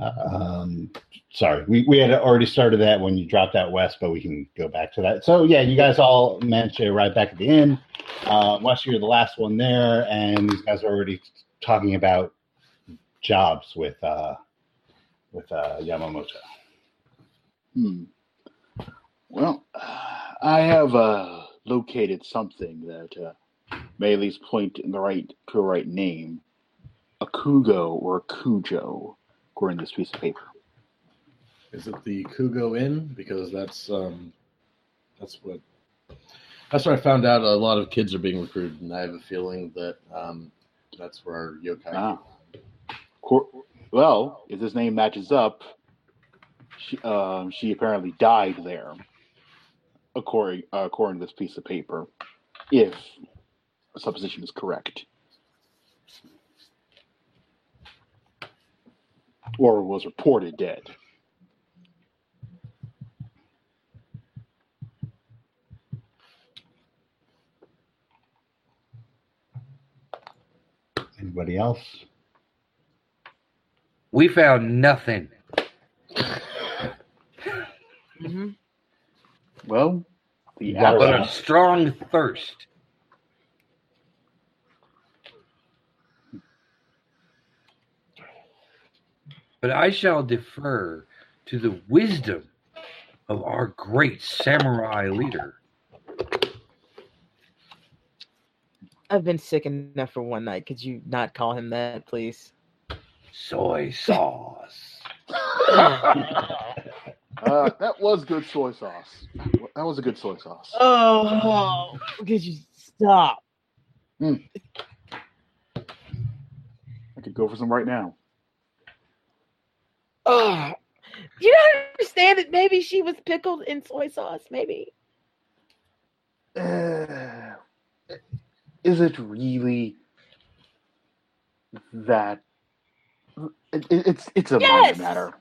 Uh, um, sorry, we, we had already started that when you dropped out west, but we can go back to that. So yeah, you guys all managed to arrive back at the inn. Uh, you're the last one there, and these guys are already talking about jobs with uh, with uh, Yamamoto. Hmm. Well, I have uh, located something that uh, may at least point in the right to a right name. A Kugo or a Cujo, according to this piece of paper. Is it the Kugo Inn? Because that's um, that's what that's where I found out a lot of kids are being recruited, and I have a feeling that um, that's where our yokai. Ah. Cor- well, if this name matches up, she, um, she apparently died there, according uh, according to this piece of paper. If the supposition is correct, or was reported dead. Anybody else? We found nothing. hmm Well, the You got But a strong thirst. But I shall defer to the wisdom of our great samurai leader. I've been sick enough for one night. Could you not call him that, please? Soy sauce. uh, that was good soy sauce. That was a good soy sauce. Oh, could you stop? I could go for some right now. Oh, you don't understand that maybe she was pickled in soy sauce. Maybe. Uh, is it really that? It, it- it's it's a Yes! minor matter.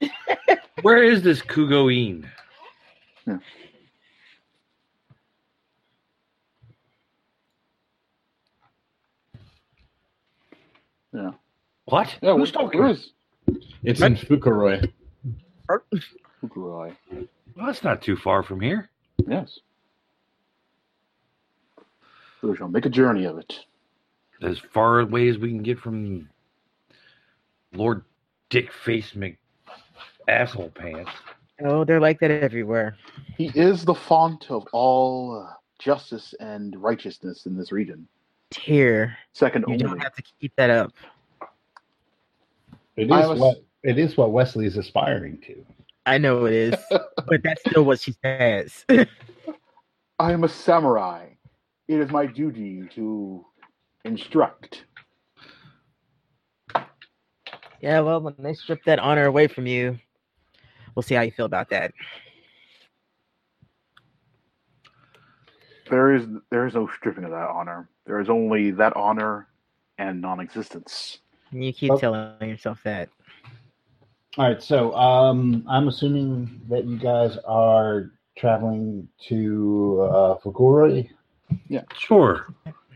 Where is this Kugo Inn? Yeah. What? Yeah. Who's where- talking? Where is It's in Fukuroi. Kukuroi? Well, that's not too far from here. Yes. We shall make a journey of it. As far away as we can get from Lord Dick Face Mc Asshole Pants. Oh, they're like that everywhere. He is the font of all uh, justice and righteousness in this region. Here, Second you only. don't have to keep that up. It I is was- what it is what Wesley is aspiring to. I know it is, but that's still what she says. I am a samurai. It is my duty to instruct. yeah, well, when they strip that honor away from you, we'll see how you feel about that. There is there is no stripping of that honor. There is only that honor and non-existence. And you keep Oh. telling yourself that. All right, so um, I'm assuming that you guys are traveling to uh, Yeah, Sure.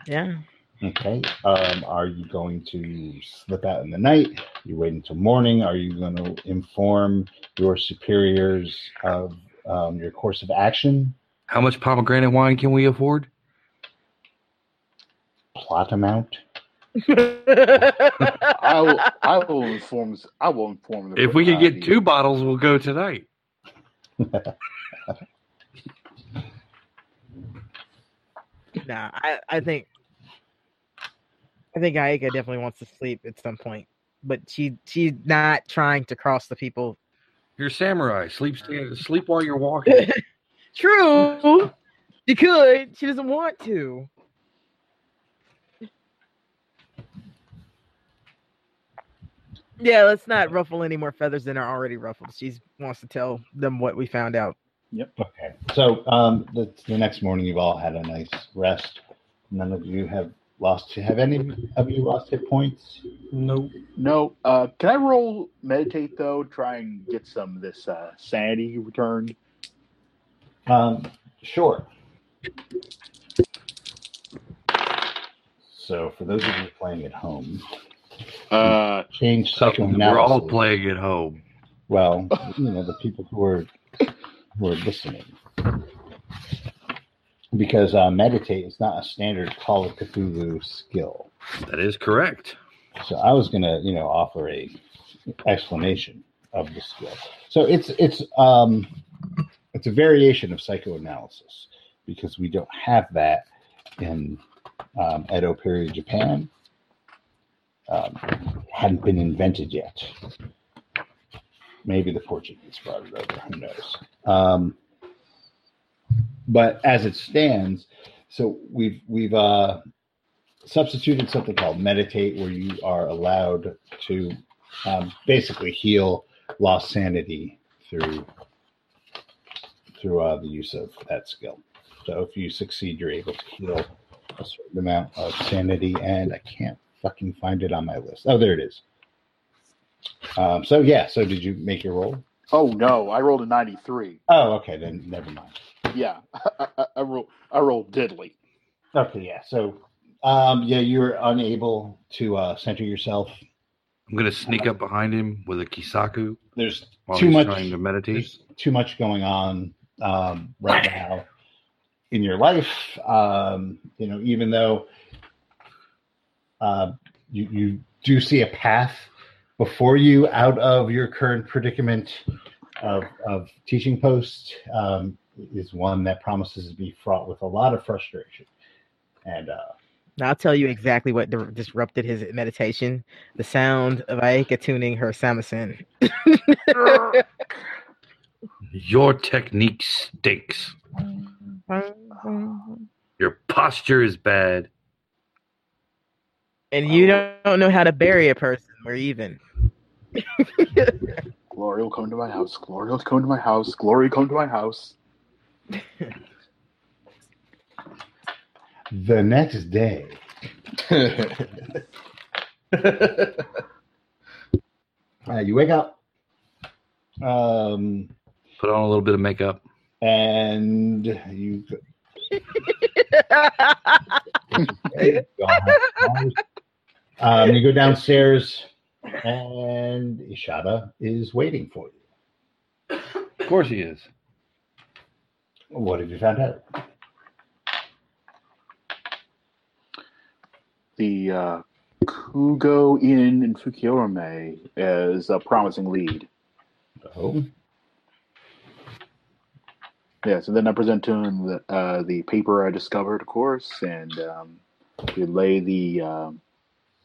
Yeah. Okay. Um, are you going to slip out in the night? You wait until morning? Are you going to inform your superiors of um, your course of action? How much pomegranate wine can we afford? Plot amount? I will I will inform I will inform the If we could uh, get two bottles, we'll go tonight. nah, I, I think I think Aika definitely wants to sleep at some point. But she she's not trying to cross the people. You're a samurai. Sleep, stand, sleep while you're walking. True. She could. She doesn't want to. Yeah, let's not ruffle any more feathers than are already ruffled. She wants to tell them what we found out. Yep. Okay. So um, the, the next morning, you've all had a nice rest. None of you have lost. Have any of you lost hit points? Nope. No. Uh, can I roll meditate though? Try and get some of this uh, sanity returned. Um, sure. So, for those of you playing at home, Uh, change psychoanalysis. We're all playing at home. Well, you know, the people who are who are listening, because uh, meditate is not a standard Call of Cthulhu skill. That is correct. So, I was gonna, you know, offer a explanation of the skill. So, it's it's um, it's a variation of psychoanalysis because we don't have that in um, Edo period Japan. Um, hadn't been invented yet. Maybe the Portuguese brought it over. Who knows? Um, but as it stands, so we've we've uh, substituted something called meditate, where you are allowed to um, basically heal lost sanity through through uh, the use of that skill. So if you succeed, you're able to heal a certain amount of sanity, and I can't fucking find it on my list. Oh, there it is. Um, so yeah, so did you make your roll? oh no, I rolled a ninety-three. Oh, okay, then never mind. Yeah, I, I, I rolled. I rolled diddly. Okay, yeah. So um, yeah, you're unable to uh, center yourself. I'm gonna sneak up behind him with a kisaku There's while too he's much. trying to meditate. There's too much going on um, right now in your life. Um, you know, even though uh, you you do see a path before you out of your current predicament of, of teaching post um, is one that promises to be fraught with a lot of frustration. And uh, Now, I'll tell you exactly what di- disrupted his meditation. The sound of Aika tuning her samisen. Your technique stinks. Your posture is bad. And you don't know how to bury a person. We're even. Glory will come to my house. Glory will come to my house. Glory come to my house. the next day, uh, you wake up. Um, Put on a little bit of makeup. and you um, you go downstairs and Ishada is waiting for you. Of course he is. What have you found out? The uh, Kugo Inn in Fukiorome is a promising lead. Oh, Yeah, so then I present to him the, uh, the paper I discovered, of course, and um, relay the um,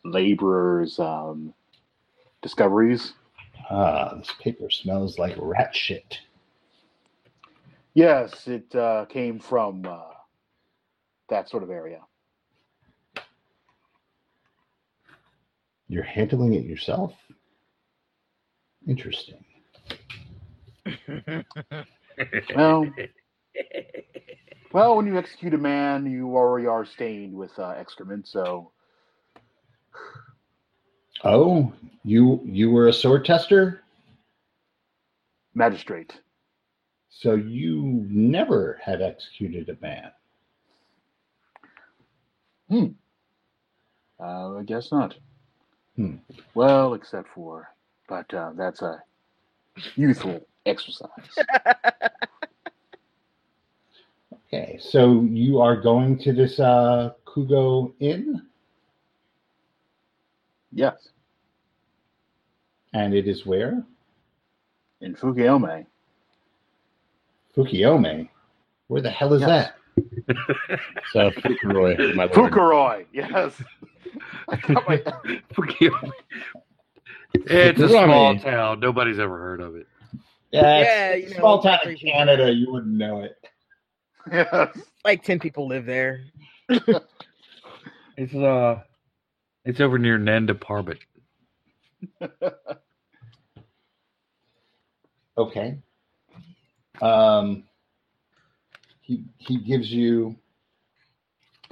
laborers' um, discoveries. ah, this paper smells like rat shit. Yes, it uh, came from uh, that sort of area. You're handling it yourself. Interesting. Well, well, when you execute a man, you already are stained with uh, excrement, so Oh, you you were a sword tester, magistrate. so you never had executed a man. Uh, I guess not. Hmm. Well, except for, but uh, that's a youthful exercise. Okay, so you are going to this uh, Kugo Inn, yes, and it is where in Fukiome. Fukiome. Where the hell is Yes. that? So Fukuroi, my lord. Fukuroi, yes. I got my- It's a small town. Nobody's ever heard of it. Yeah, Yeah, it's you a know, small town in country people. Canada. You wouldn't know it. yes. like 10 people live there. It's uh, it's over near Nanda Parbat. Okay. Um, he he gives you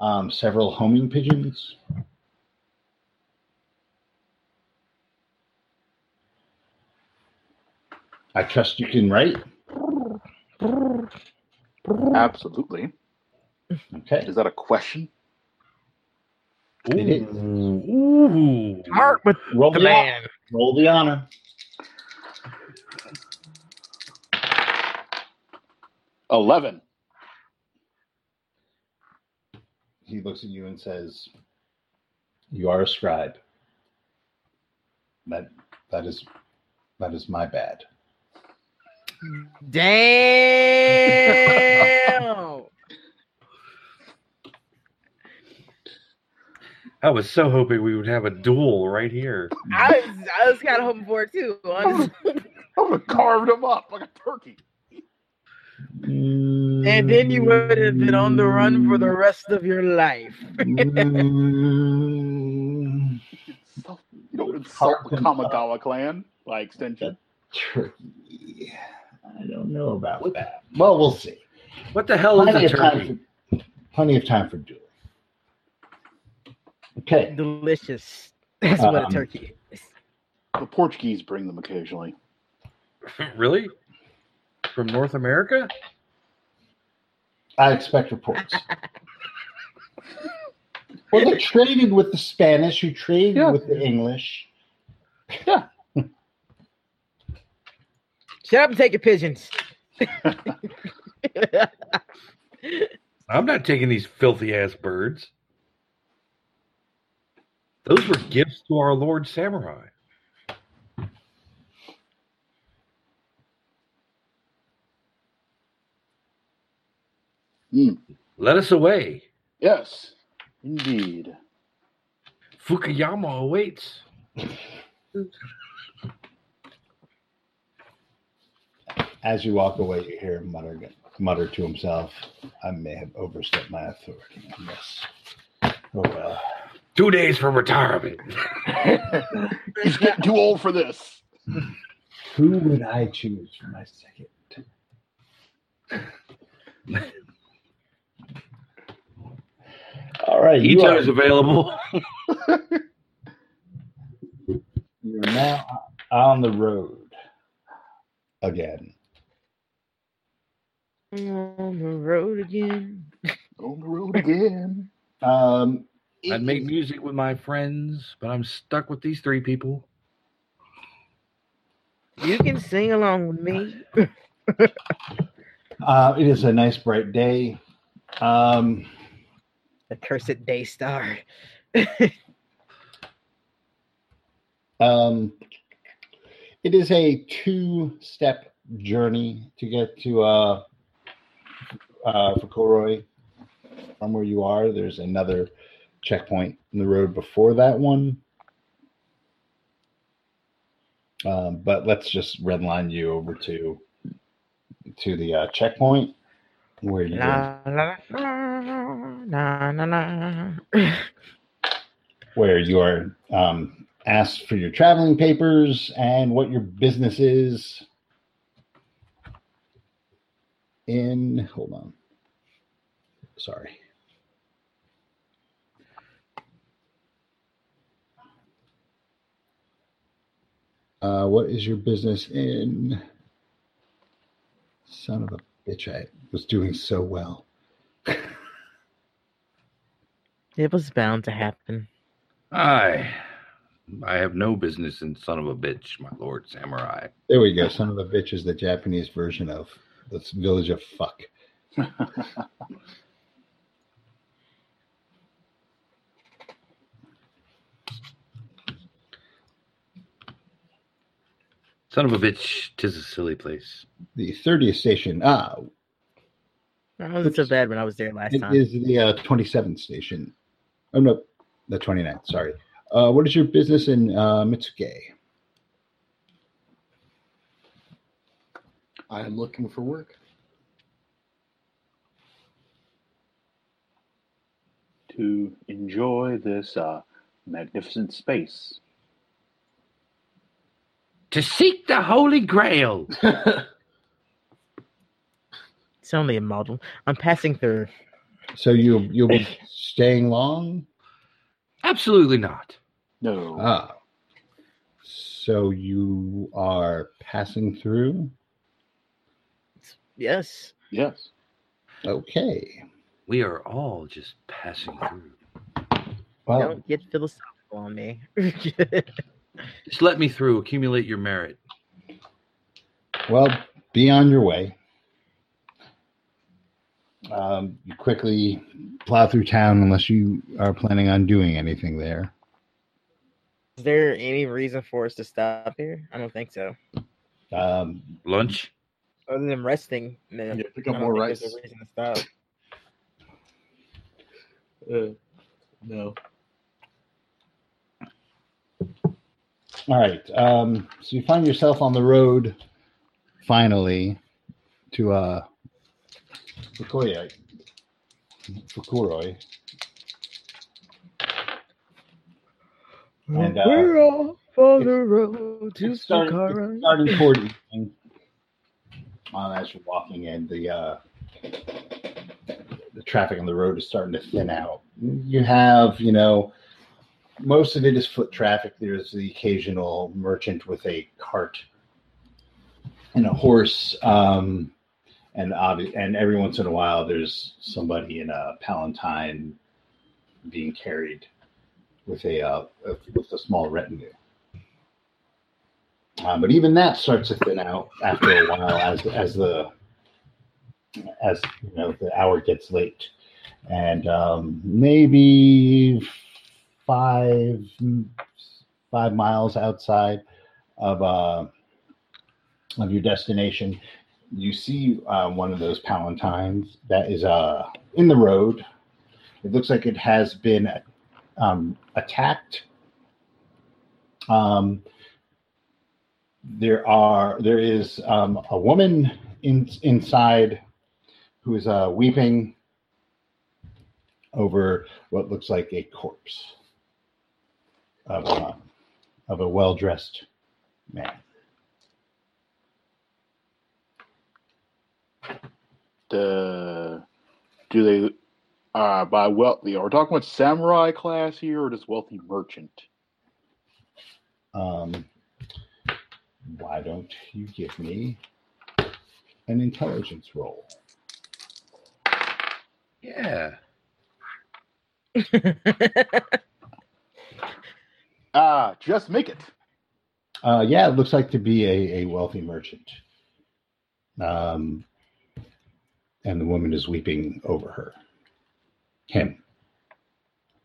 um, several homing pigeons. I trust you can write. Absolutely. Okay. Is that a question? It is. Ooh. Start with Roll the the, hon- man. roll the honor. Eleven. He looks at you and says, "You are a scribe. That that is that is my bad." Damn. I was so hoping we would have a duel right here. I was, I was kind of hoping for it too. honestly. I would have carved him up like a turkey. and then you would have been on the run for the rest of your life. Insult- You don't insult the Harken. Kamigawa clan by extension. turkey. I don't know about that. Well, we'll see. What the hell is Plenty a of time turkey? for plenty of time for dueling. Okay. Delicious. That's what a Um, turkey is. The Portuguese bring them occasionally. really? From North America? I expect reports. well, they traded with the Spanish, who traded Yeah. with the English. Yeah. Shut up and take your pigeons. I'm not taking these filthy ass birds. Those were gifts to our Lord Samurai. Hmm. Let us away. Yes, indeed. Fukuyama awaits. As you walk away, you hear him mutter, mutter to himself, I may have overstepped my authority on this. Oh, well. Two days for retirement. He's getting too old for this. Who would I choose for my second? All right, you Ito are, is available. you're now on the road again. On the road again. On the road again. Um, I'd make music with my friends, but I'm stuck with these three people. You can sing along with me. uh, it is a nice bright day. Um, The cursed day star. Um, it is a two-step journey to get to uh, uh, Fukuroi from where you are. There's another checkpoint in the road before that one. Um, but let's just redline you over to to the uh, checkpoint where you La, la, la, la, where you are um, asked for your traveling papers and what your business is in hold on. Sorry uh, what is your business in son of a bitch i was doing so well It was bound to happen. I, I have no business in son of a bitch, my Lord Samurai. there we go son of a bitch is the japanese version of the village of fuck Son of a bitch, tis a silly place. the 30th station ah It wasn't so bad when I was there last It time. is the uh, 27th station. Oh, no, the 29th, sorry. Uh, what is your business in uh, Mitsuke? I am looking for work. to enjoy this uh, magnificent space. To seek the Holy Grail. It's only a model. I'm passing through. So you you'll be staying long? Absolutely not. No. Ah. So you are passing through? Yes. yes. Okay. We are all just passing through. Well, Don't get philosophical on me. Just let me through. Accumulate your merit. well, be on your way. Um, you quickly plow through town unless you are planning on doing anything there. Is there any reason for us to stop here? I don't think so. Um, Lunch. Other than resting, no. Yeah, pick up more rice. There's a reason to stop. Uh, no. All right. Um, so you find yourself on the road finally to uh, Fukuoka. Fukuroi. And, uh, We're off on the road to It's starting, Saqqara. it's starting toward evening. Um, as you're walking in, the uh, the traffic on the road is starting to thin out. You have, you know, most of it is foot traffic. There's the occasional merchant with a cart and a horse, um, and obvi- and every once in a while, there's somebody in a palanquin being carried with a uh, with a small retinue. Uh, but even that starts to thin out after a while as as the as you know the hour gets late, and um, maybe five five miles outside of uh, of your destination, you see uh, one of those palanquins that is uh, in the road. It looks like it has been um, attacked. Um, there are there is um, a woman in, inside who is uh, weeping over what looks like a corpse of a, of a well dressed man. The do they uh by wealthy? Are we talking about samurai class here or just wealthy merchant? Um, why don't you give me an intelligence roll? Yeah. Ah, just make it. Uh, yeah, it looks like to be a, a wealthy merchant. Um, and the woman is weeping over her. Him.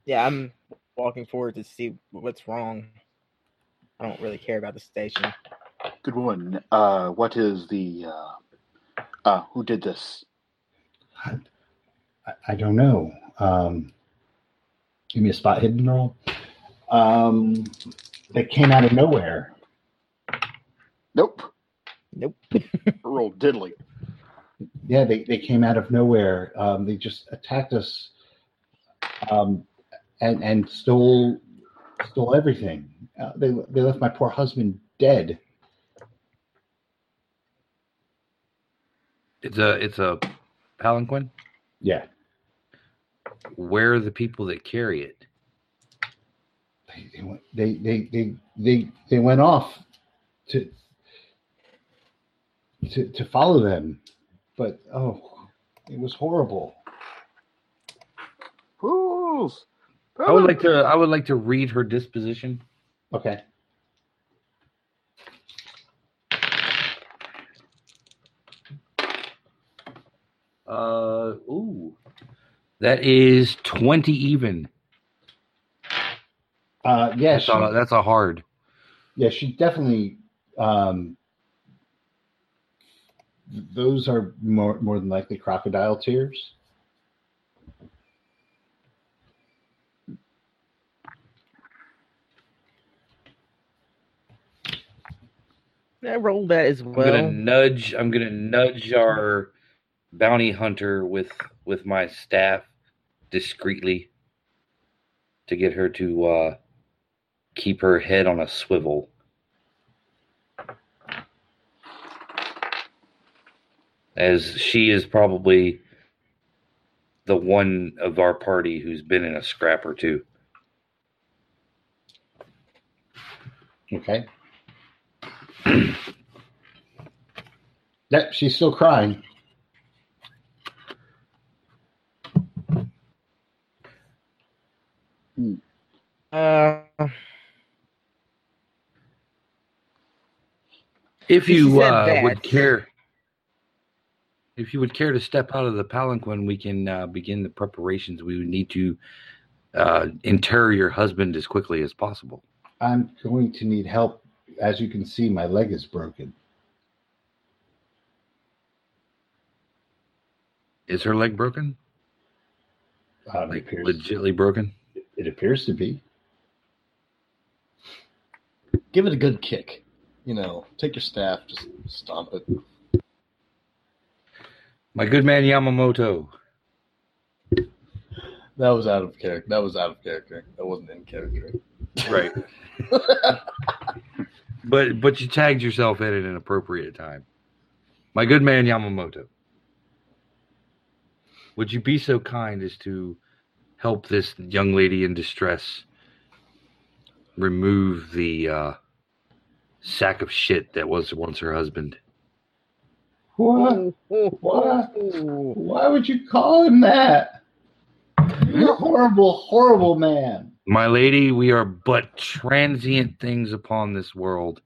yeah, I'm walking forward to see what's wrong. I don't really care about the station. Good woman. Uh, what is the uh, uh who did this? I, I don't know. Um, give me a spot hidden roll. Um, that came out of nowhere. Nope. Nope. Roll diddly. Yeah, they, they came out of nowhere. Um, they just attacked us um, and and stole stole everything. Uh, they they left my poor husband dead. It's a it's a palanquin. Yeah, Where are the people that carry it? They they went, they, they they they they went off to to to follow them, but oh, it was horrible. Fools. I would like to I would like to read her disposition. Okay. Uh ooh. That is twenty even. Uh, yeah, That's she, a, that's a hard. yeah, she definitely. Um, those are more more than likely crocodile tears. I rolled that as well. I'm gonna nudge. I'm gonna nudge our bounty hunter with with my staff discreetly to get her to uh, keep her head on a swivel. As she is probably the one of our party who's been in a scrap or two. Okay. Yep, she's still crying. Uh, If you uh, would care, if you would care to step out of the palanquin, we can uh, begin the preparations. We would need to uh, inter your husband as quickly as possible. I'm going to need help. As you can see, my leg is broken. Is her leg broken? Um, Like appears, legitly broken? it appears to be. Give it a good kick. You know, take your staff, just stomp it. My good man Yamamoto. That was out of character. That was out of character. That wasn't in character. Right. but but you tagged yourself in at an appropriate time. My good man Yamamoto. Would you be so kind as to help this young lady in distress remove the uh, sack of shit that was once her husband? What? What? Why would you call him that? You're a horrible, horrible man. My lady, we are but transient things upon this world.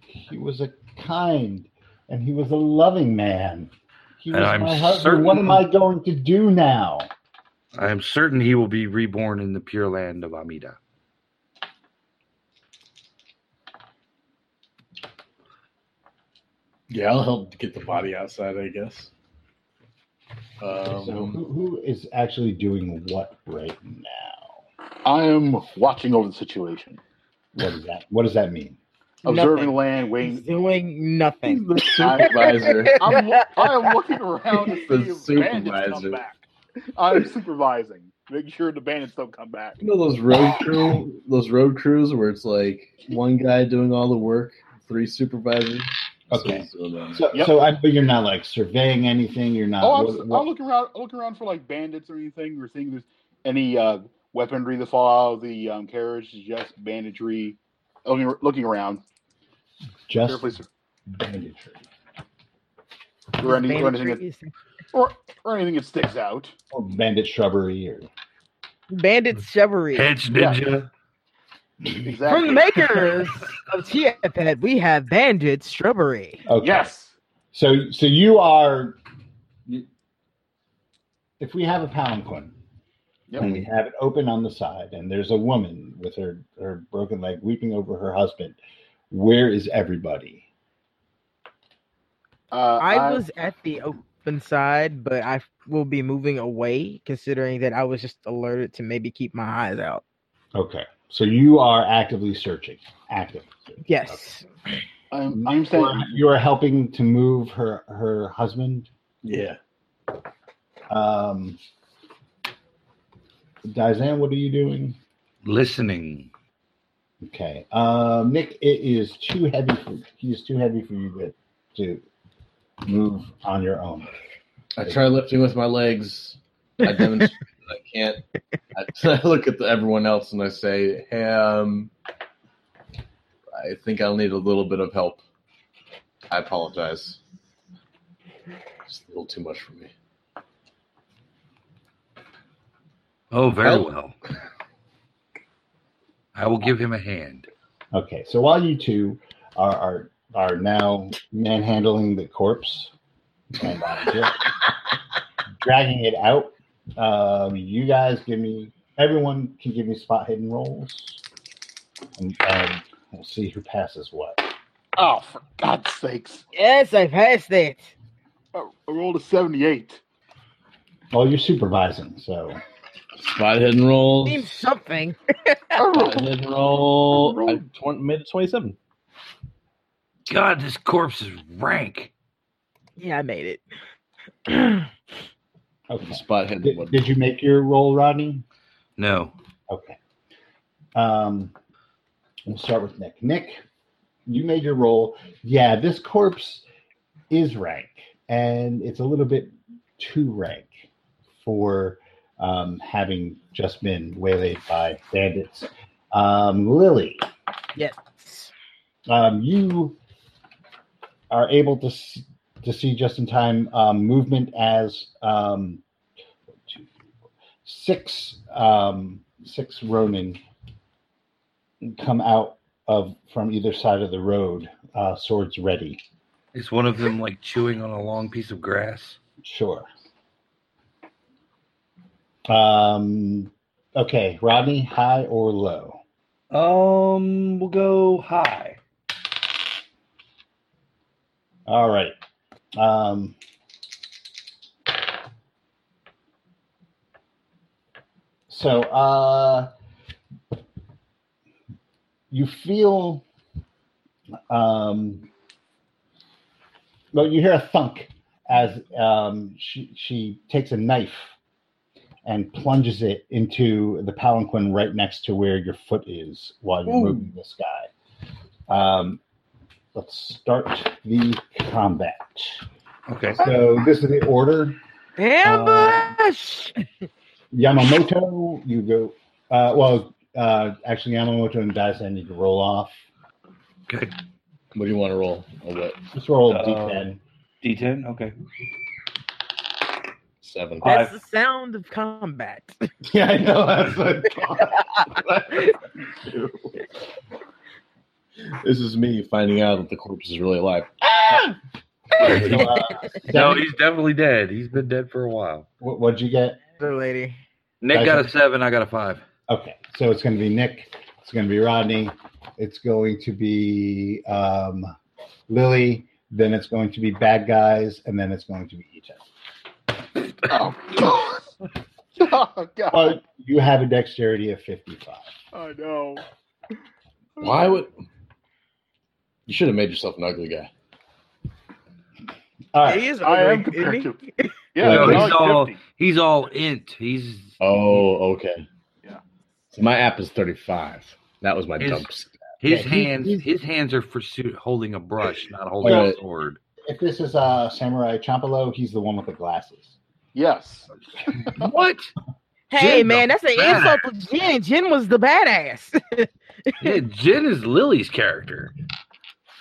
He was a kind and he was a loving man. He was And I'm my husband. certain- What am I going to do now? I am certain he will be reborn in the pure land of Amida. Yeah, I'll help get the body outside, I guess. so Um, who, who is actually doing what right now? I am watching over the situation, What does that What does that mean? observing Nothing. the land, He's waiting. doing nothing. the supervisor. I'm, I am looking around to The see if bandits come back. I'm supervising, making sure the bandits don't come back. You know those road crew, those road crews where it's like one guy doing all the work, three supervisors. Okay. So, so, Yep. so I, but you're not like surveying anything. You're not. Oh, I'm, what- what- I'm looking around. I'm looking around for like bandits or anything, or seeing there's any uh, weaponry that fall out of the um, carriage. Just banditry. Looking, looking around. just Carefully, sur- banditry. or, any, or, anything that, or, or anything that sticks out. Or bandit shrubbery or Bandit chivalry. Hedge Yeah. ninja. Exactly. From the makers of Chia Pet, we have Bandit Shrubbery. okay. Yes. So so you are. If we have a palanquin Yep. and we have it open on the side, and there's a woman with her her broken leg weeping over her husband, where is everybody? Uh, I was at the open side, but I will be moving away, considering that I was just alerted to maybe keep my eyes out. Okay. So you are actively searching. Active. Yes. I'm, I'm You saying. are, you are helping to move her her husband. yeah. Um, Dizan, what are you doing? Listening. Okay. Um, Nick, it is too heavy for he is too heavy for you to, to move on your own. I try lifting with my legs. I demonstrate that I can't. I, I look at the, everyone else and I say, "Hey, um, I think I'll need a little bit of help. I apologize. It's a little too much for me." Oh, very Help. well. I will give him a hand. Okay. So while you two are are, are now manhandling the corpse and uh, dragging it out, um, you guys give me everyone can give me spot hidden rolls, and um, we'll see who passes what. Oh, for God's sakes! Yes, I passed it. I I rolled a 78. Well, you're supervising, so Spot hidden rolls. Seems something. I Spot hidden roll. I tw- made it twenty-seven. God, this corpse is rank. Yeah, I made it. okay. Spot hidden. Did, did you make your roll, Rodney? No. Okay. Um, we'll start with Nick. Nick, you made your roll. Yeah, this corpse is rank. and it's a little bit too rank for um, having just been waylaid by bandits. Um, Lily, Yes. um, you are able to s- to see just in time um, movement as um, one, two, three, four, six um, six Ronin come out of from either side of the road, uh, swords ready. Is one of them like chewing on a long piece of grass? Sure. Um. Okay, Rodney, high or low? Um, we'll go high. All right. Um, so, uh, you feel, um, well, you hear a thunk as um, she she takes a knife and plunges it into the palanquin right next to where your foot is while you're moving this guy. Um, let's start the combat. Okay. So this is the order. Ambush! Yamamoto, you go. Uh, well, uh, actually, Yamamoto and Daisen need to roll off. Okay. What do you want to roll? Or what? Just roll a Uh, d10. D10. Okay. Seven. That's the sound of combat. Yeah, I know. That's what. This is me finding out that the corpse is really alive. So, No, he's definitely dead. He's been dead for a while. what, what'd you get? Other lady. Nick got a seven. I got a five. Okay, so it's going to be Nick. It's going to be Rodney. It's going to be um, Lily. Then it's going to be bad guys, and then it's going to be Ita. Oh, God. oh, God. But you have a dexterity of fifty-five. I know. Why would you should have made yourself an ugly guy? All right. He is I am ugly, compared isn't? Yeah, No, no, he's all- 50. He's all int. He's Oh, okay. Yeah. So my app is thirty-five. That was my His- dump. his Yeah, hands. he's- His hands are for suit, holding a brush, not holding Well- a sword. If this is uh, Samurai Champloo, he's the one with the glasses. Yes. What? Hey Jin man, that's an insult to Jin. Jin was the badass. Yeah, Jin is Lily's character.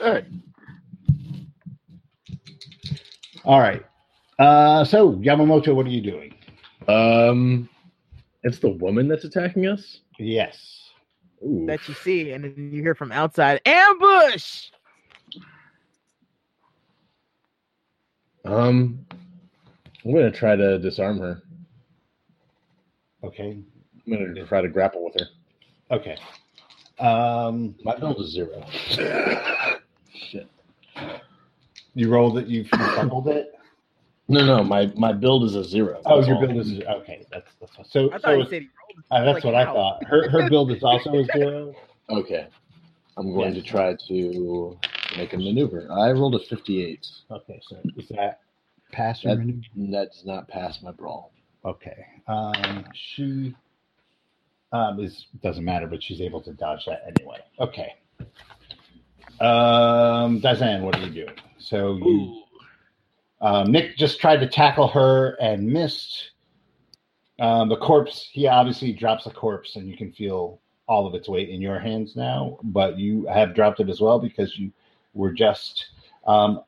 Hey, All right. Uh, so Yamamoto, what are you doing? Um, it's the woman that's attacking us. Yes. Ooh. that you see, and then you hear from outside, ambush. Um, I'm gonna try to disarm her. Okay. I'm gonna try to grapple with her. Okay. Um, My build is zero. Shit. you rolled it. You, you fumbled it. No, no, my my build is a zero. Oh, That's your all. build is okay. That's that's so. I thought so you said he rolled. uh, that's like, what I how? thought. Her her build is also a zero. Okay. I'm going Yes. to try to make a maneuver. I rolled a 58. Okay, so is that pass or That- maneuver? That does not pass my brawl. Okay. Um, she um is doesn't matter, but she's able to dodge that anyway. Okay. Um, Dazan, what are you doing? So you Um, Nick just tried to tackle her and missed. Um, the corpse, he obviously drops the corpse, and you can feel all of its weight in your hands now, but you have dropped it as well because you were just um,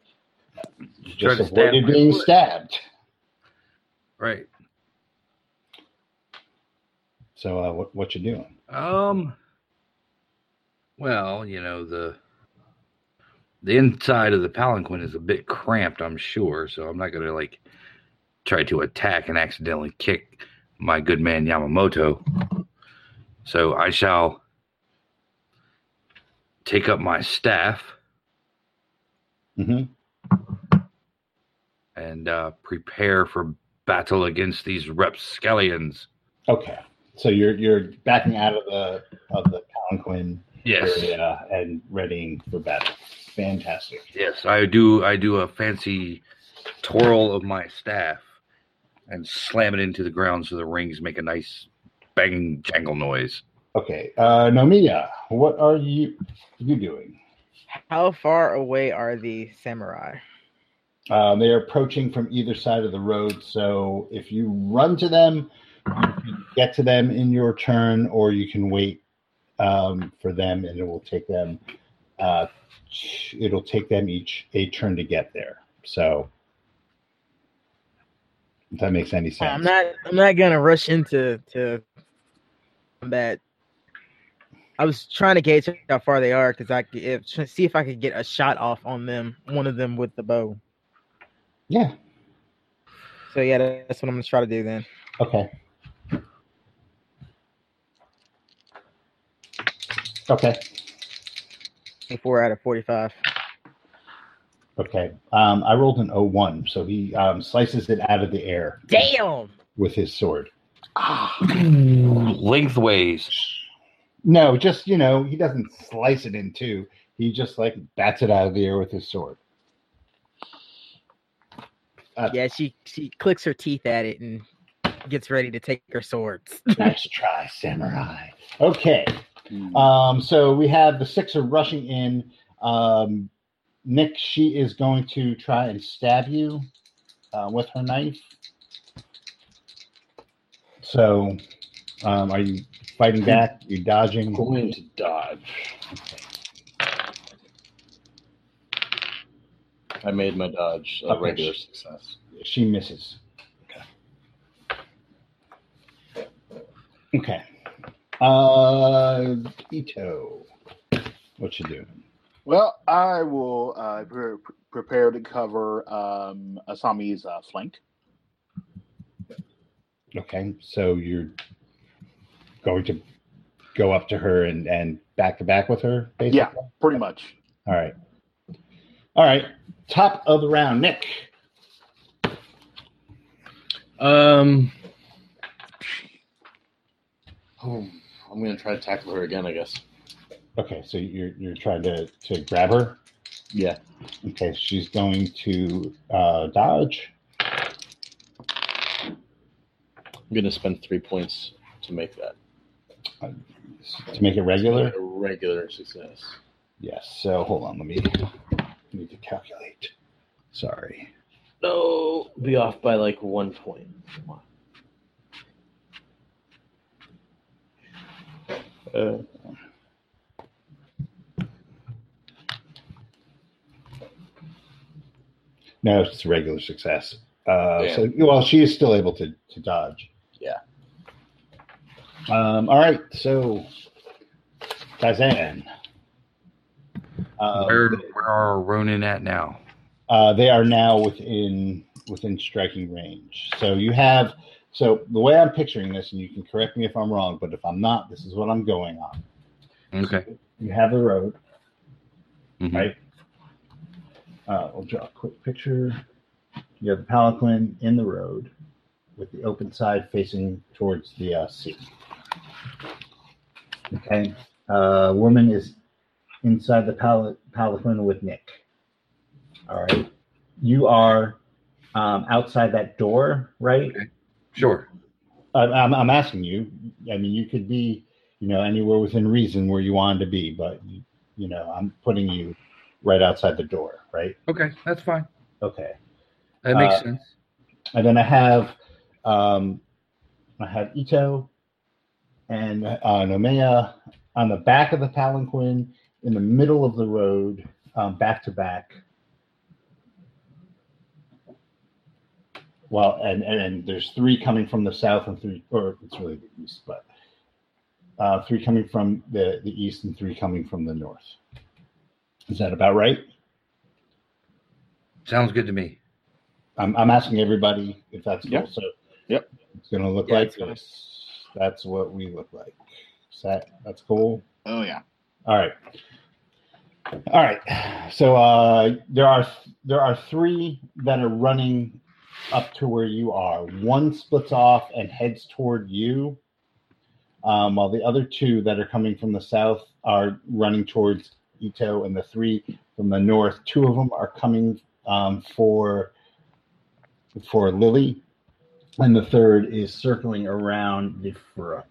just avoided being foot. stabbed. Right. So, uh, what what you doing? Um. Well, you know the the inside of the palanquin is a bit cramped, I'm sure. So I'm not gonna like try to attack and accidentally kick my good man Yamamoto. So I shall take up my staff hmm and uh, prepare for battle against these rapscallions. Okay, so you're you're backing out of the of the palanquin Yes. area and readying for battle. Fantastic. Yes, I do. I do a fancy twirl of my staff and slam it into the ground so the rings make a nice banging jangle noise. Okay, uh, Nomiya, what are you you doing? How far away are the samurai? Uh, they are approaching from either side of the road. So if you run to them, you can get to them in your turn, or you can wait um, for them, and it will take them. Uh, it'll take them each a turn to get there. So if that makes any sense. I'm not. I'm not gonna rush into to combat. I was trying to gauge how far they are because I could if, see if I could get a shot off on them, one of them with the bow. Yeah. So yeah, that's what I'm gonna try to do then. Okay. Okay. Four out of forty-five. Okay. Um, I rolled an 01, so he um, slices it out of the air Damn. with his sword. Ah, Lengthways. No, just you know, he doesn't slice it in two. He just like bats it out of the air with his sword. Uh, Yeah, she she clicks her teeth at it and gets ready to take her swords. nice try, samurai. Okay. Hmm. Um, so we have the six are rushing in. Um, Nick, she is going to try and stab you uh, with her knife. So, um, are you fighting back? You're dodging? Going to dodge. I made my dodge a Okay. regular success. She misses. Okay. Uh, Ito, what you doing? Well, I will uh, pre- prepare to cover um, Asami's uh, flank. Okay, so you're going to go up to her and and back to back with her, basically. Yeah. Pretty much. All right. All right. Top of the round, Nick. Um, oh, I'm gonna try to tackle her again, I guess. Okay, so you're you're trying to to grab her. Yeah. Okay, she's going to uh, dodge. I'm gonna spend three points to make that to make it regular. a regular success. Yes. So hold on, let me need to calculate. Sorry. No, be off by like one point. Come on. Uh, No, it's a regular success. Uh, Damn. so well, she is still able to to dodge. Yeah. Um. All right. So, Kazan. Um, where where are Ronin at now? uh, they are now within within striking range. So you have so the way I'm picturing this, and you can correct me if I'm wrong, but if I'm not, this is what I'm going on. Okay. You have the road, Mhm. right? Uh, we'll draw a quick picture. You have the palanquin in the road with the open side facing towards the uh, sea. Okay. Uh, woman is inside the pal- palanquin with Nick. All right. You are um, outside that door, right? Sure. I- I'm, I'm asking you. I mean, you could be, you know, anywhere within reason where you wanted to be, but you, you know, I'm putting you right outside the door, right? Okay, that's fine. Okay. That makes Uh, sense. And then I have, um, I have Ito and uh, Nomea on the back of the palanquin in the middle of the road, um, back to back. Well, and, and and there's three coming from the south and three, or it's really the east, but uh, three coming from the the east and three coming from the north. Is that about right? Sounds good to me. I'm, I'm asking everybody if that's Yep. cool. So Yep. it's gonna look Yeah, like it's fine. this. That's what we look like. Is that that's cool? Oh yeah. All right. All right. So uh, there are there are three that are running up to where you are. One splits off and heads toward you, um, while the other two that are coming from the south are running towards Ito, and the three from the north, two of them are coming um, for for Lily, and the third is circling around the front.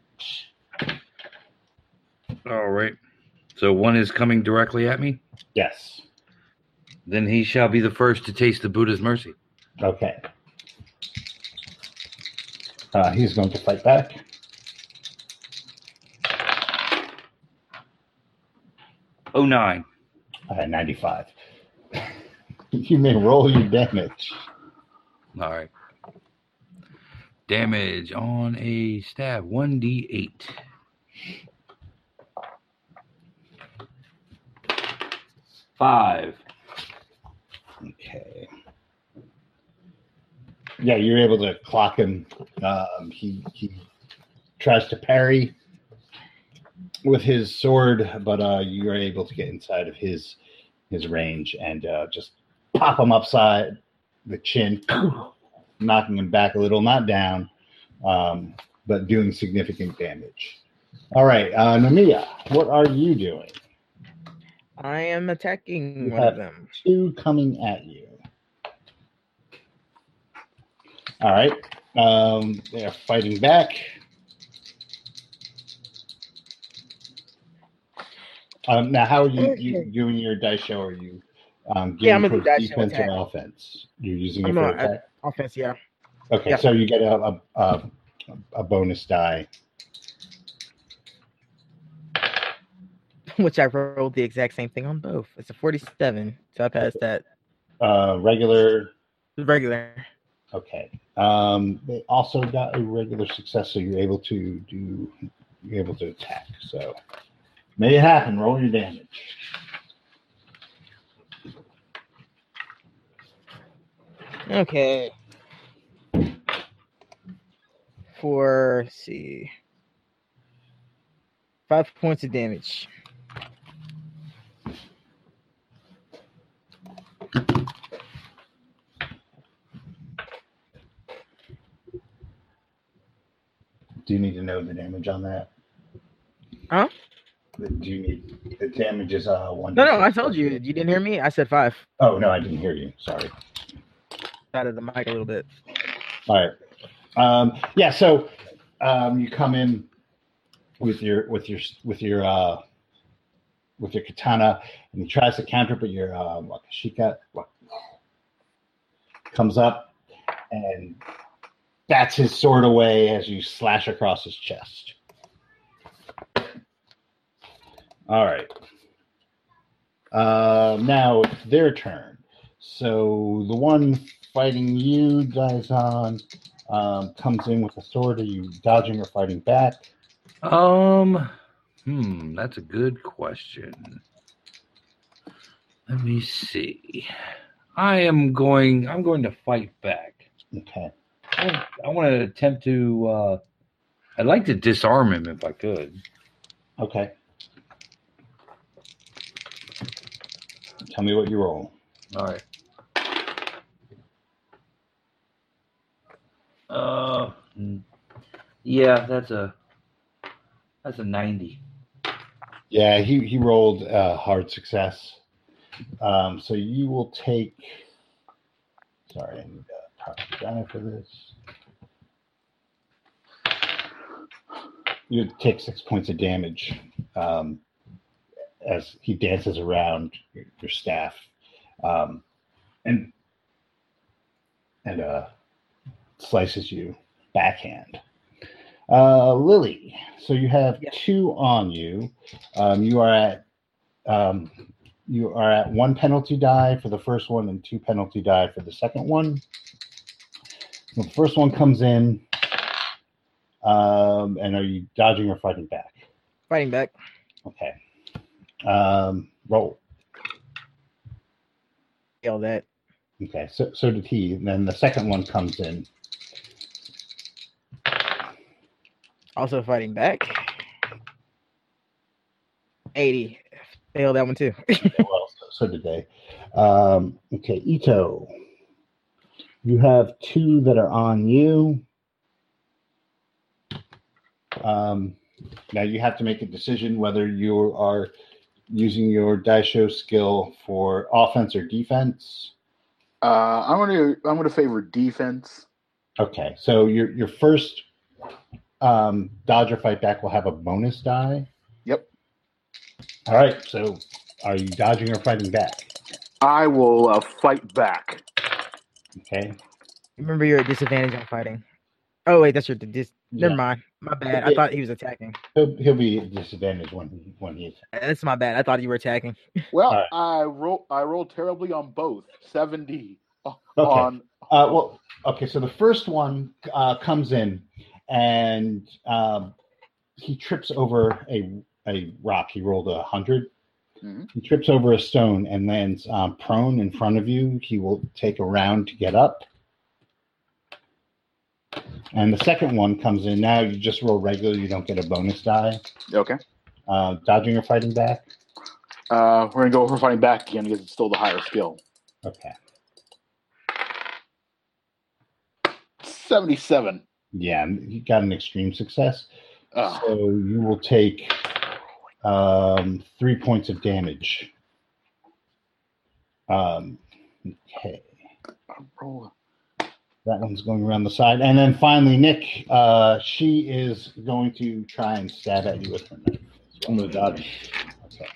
All right. So one is coming directly at me. Yes. Then he shall be the first to taste the Buddha's mercy. Okay. Uh, he's going to fight back. Oh nine. Uh, 95. you may roll your damage. All right. Damage on a stab, 1d8. Five. Okay. Yeah, you're able to clock him. Um, he he tries to parry with his sword, but uh, you are able to get inside of his his range and uh, just pop him upside the chin, knocking him back a little, not down, um, but doing significant damage. All right, uh, Namiya, what are you doing? I am attacking You one of them. two coming at you. All right. Um, they are fighting back. Um, now, how are you, you doing your daisho? Are you um, Yeah, I'm gearing gonna do towards daisho defense attack. or offense? You're using it I'm for attack. Offense, yeah. Okay, yeah. so you get a, a, a, a bonus die. Which I rolled the exact same thing on both. It's a 47, so I passed that. Uh, regular. Regular. Okay. Um, they also got a regular success, so you're able to do. You're able to attack. So make it happen. Roll your damage. Okay. For see. Five points of damage. Do you need to know the damage on that? Huh? Do you need the damage is uh one? No, no, I told you. You didn't hear me? I said five. Oh no, I didn't hear you. Sorry. Out of the mic a little bit. All right. Um, yeah. So um, you come in with your with your with your uh, with your katana, and he tries to counter, but your uh, wakashika wa- comes up and bats his sword away as you slash across his chest. All right. Uh, now it's their turn. So the one fighting you, Daizan, um, comes in with a sword. Are you dodging or fighting back? Um, hmm, that's a good question. Let me see. I am going. I'm going to fight back. Okay. I, I want to attempt to. Uh, I'd like to disarm him if I could. Okay. Tell me what you roll. All right. Uh, yeah, that's a that's a ninety. Yeah, he, he rolled a hard success. Um, so you will take. Sorry, I need a top designer for this. You take six points of damage um, as he dances around your, your staff, um, and and uh, slices you backhand. Uh, Lily, so you have Yeah. two on you. Um, you are at um, you are at one penalty die for the first one and two penalty die for the second one. The first one comes in, um, and are you dodging or fighting back? Fighting back. Okay. Um, roll. Yell that. Okay, so so did he. And then the second one comes in. Also fighting back. 80. Failed that one too. well, so, so did they. Um, okay, Ito. You have two that are on you. Um, now you have to make a decision whether you are using your Daisho skill for offense or defense. Uh, I'm gonna I'm gonna favor defense. Okay, so your your first um, dodge or fight back will have a bonus die. Yep. All right, so are you dodging or fighting back? I will uh, fight back. Okay. Remember, you're at disadvantage on fighting. Oh wait, that's your dis. Never Yeah. mind. My bad. I Yeah. thought he was attacking. He'll, he'll be disadvantaged disadvantage when he when he's That's my bad. I thought you were attacking. Well, Alright. I roll. I rolled terribly on both. Seventy o- Okay. on. Uh, well, okay. So the first one uh, comes in, and um, he trips over a a rock. He rolled a 100 Mhm. He trips over a stone and lands um, prone in front of you. He will take a round to get up. And the second one comes in. Now you just roll regular. You don't get a bonus die. Okay. Uh, dodging or fighting back. Uh, we're gonna go for fighting back again because it's still the higher skill. Okay. Seventy-seven. Yeah, you got an extreme success. Uh, So you will take um, three points of damage. Um, okay, roll. That one's going around the side, and then finally, Nick. Uh, she is going to try and stab at you with her knife. as I'm gonna dodge. Okay.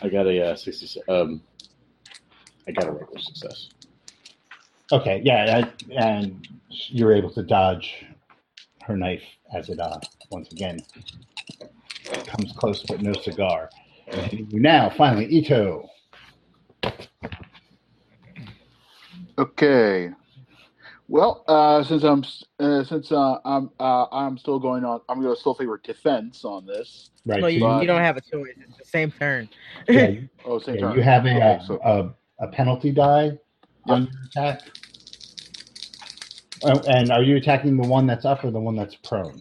I got a uh, 60. Um, I got a regular success. Okay, yeah, I, and you're able to dodge her knife as it uh, once again comes close, but no cigar. And now, finally, Ito. Okay. Well, uh, since I'm uh, since uh, I'm uh, I'm still going on, I'm gonna still favor defense on this. Right. No, you, so you don't have a choice. It's the same turn. yeah, you, Oh, same yeah, turn. you have a, Okay, uh, so a, a penalty die on your attack. Oh, and are you attacking the one that's up or the one that's prone?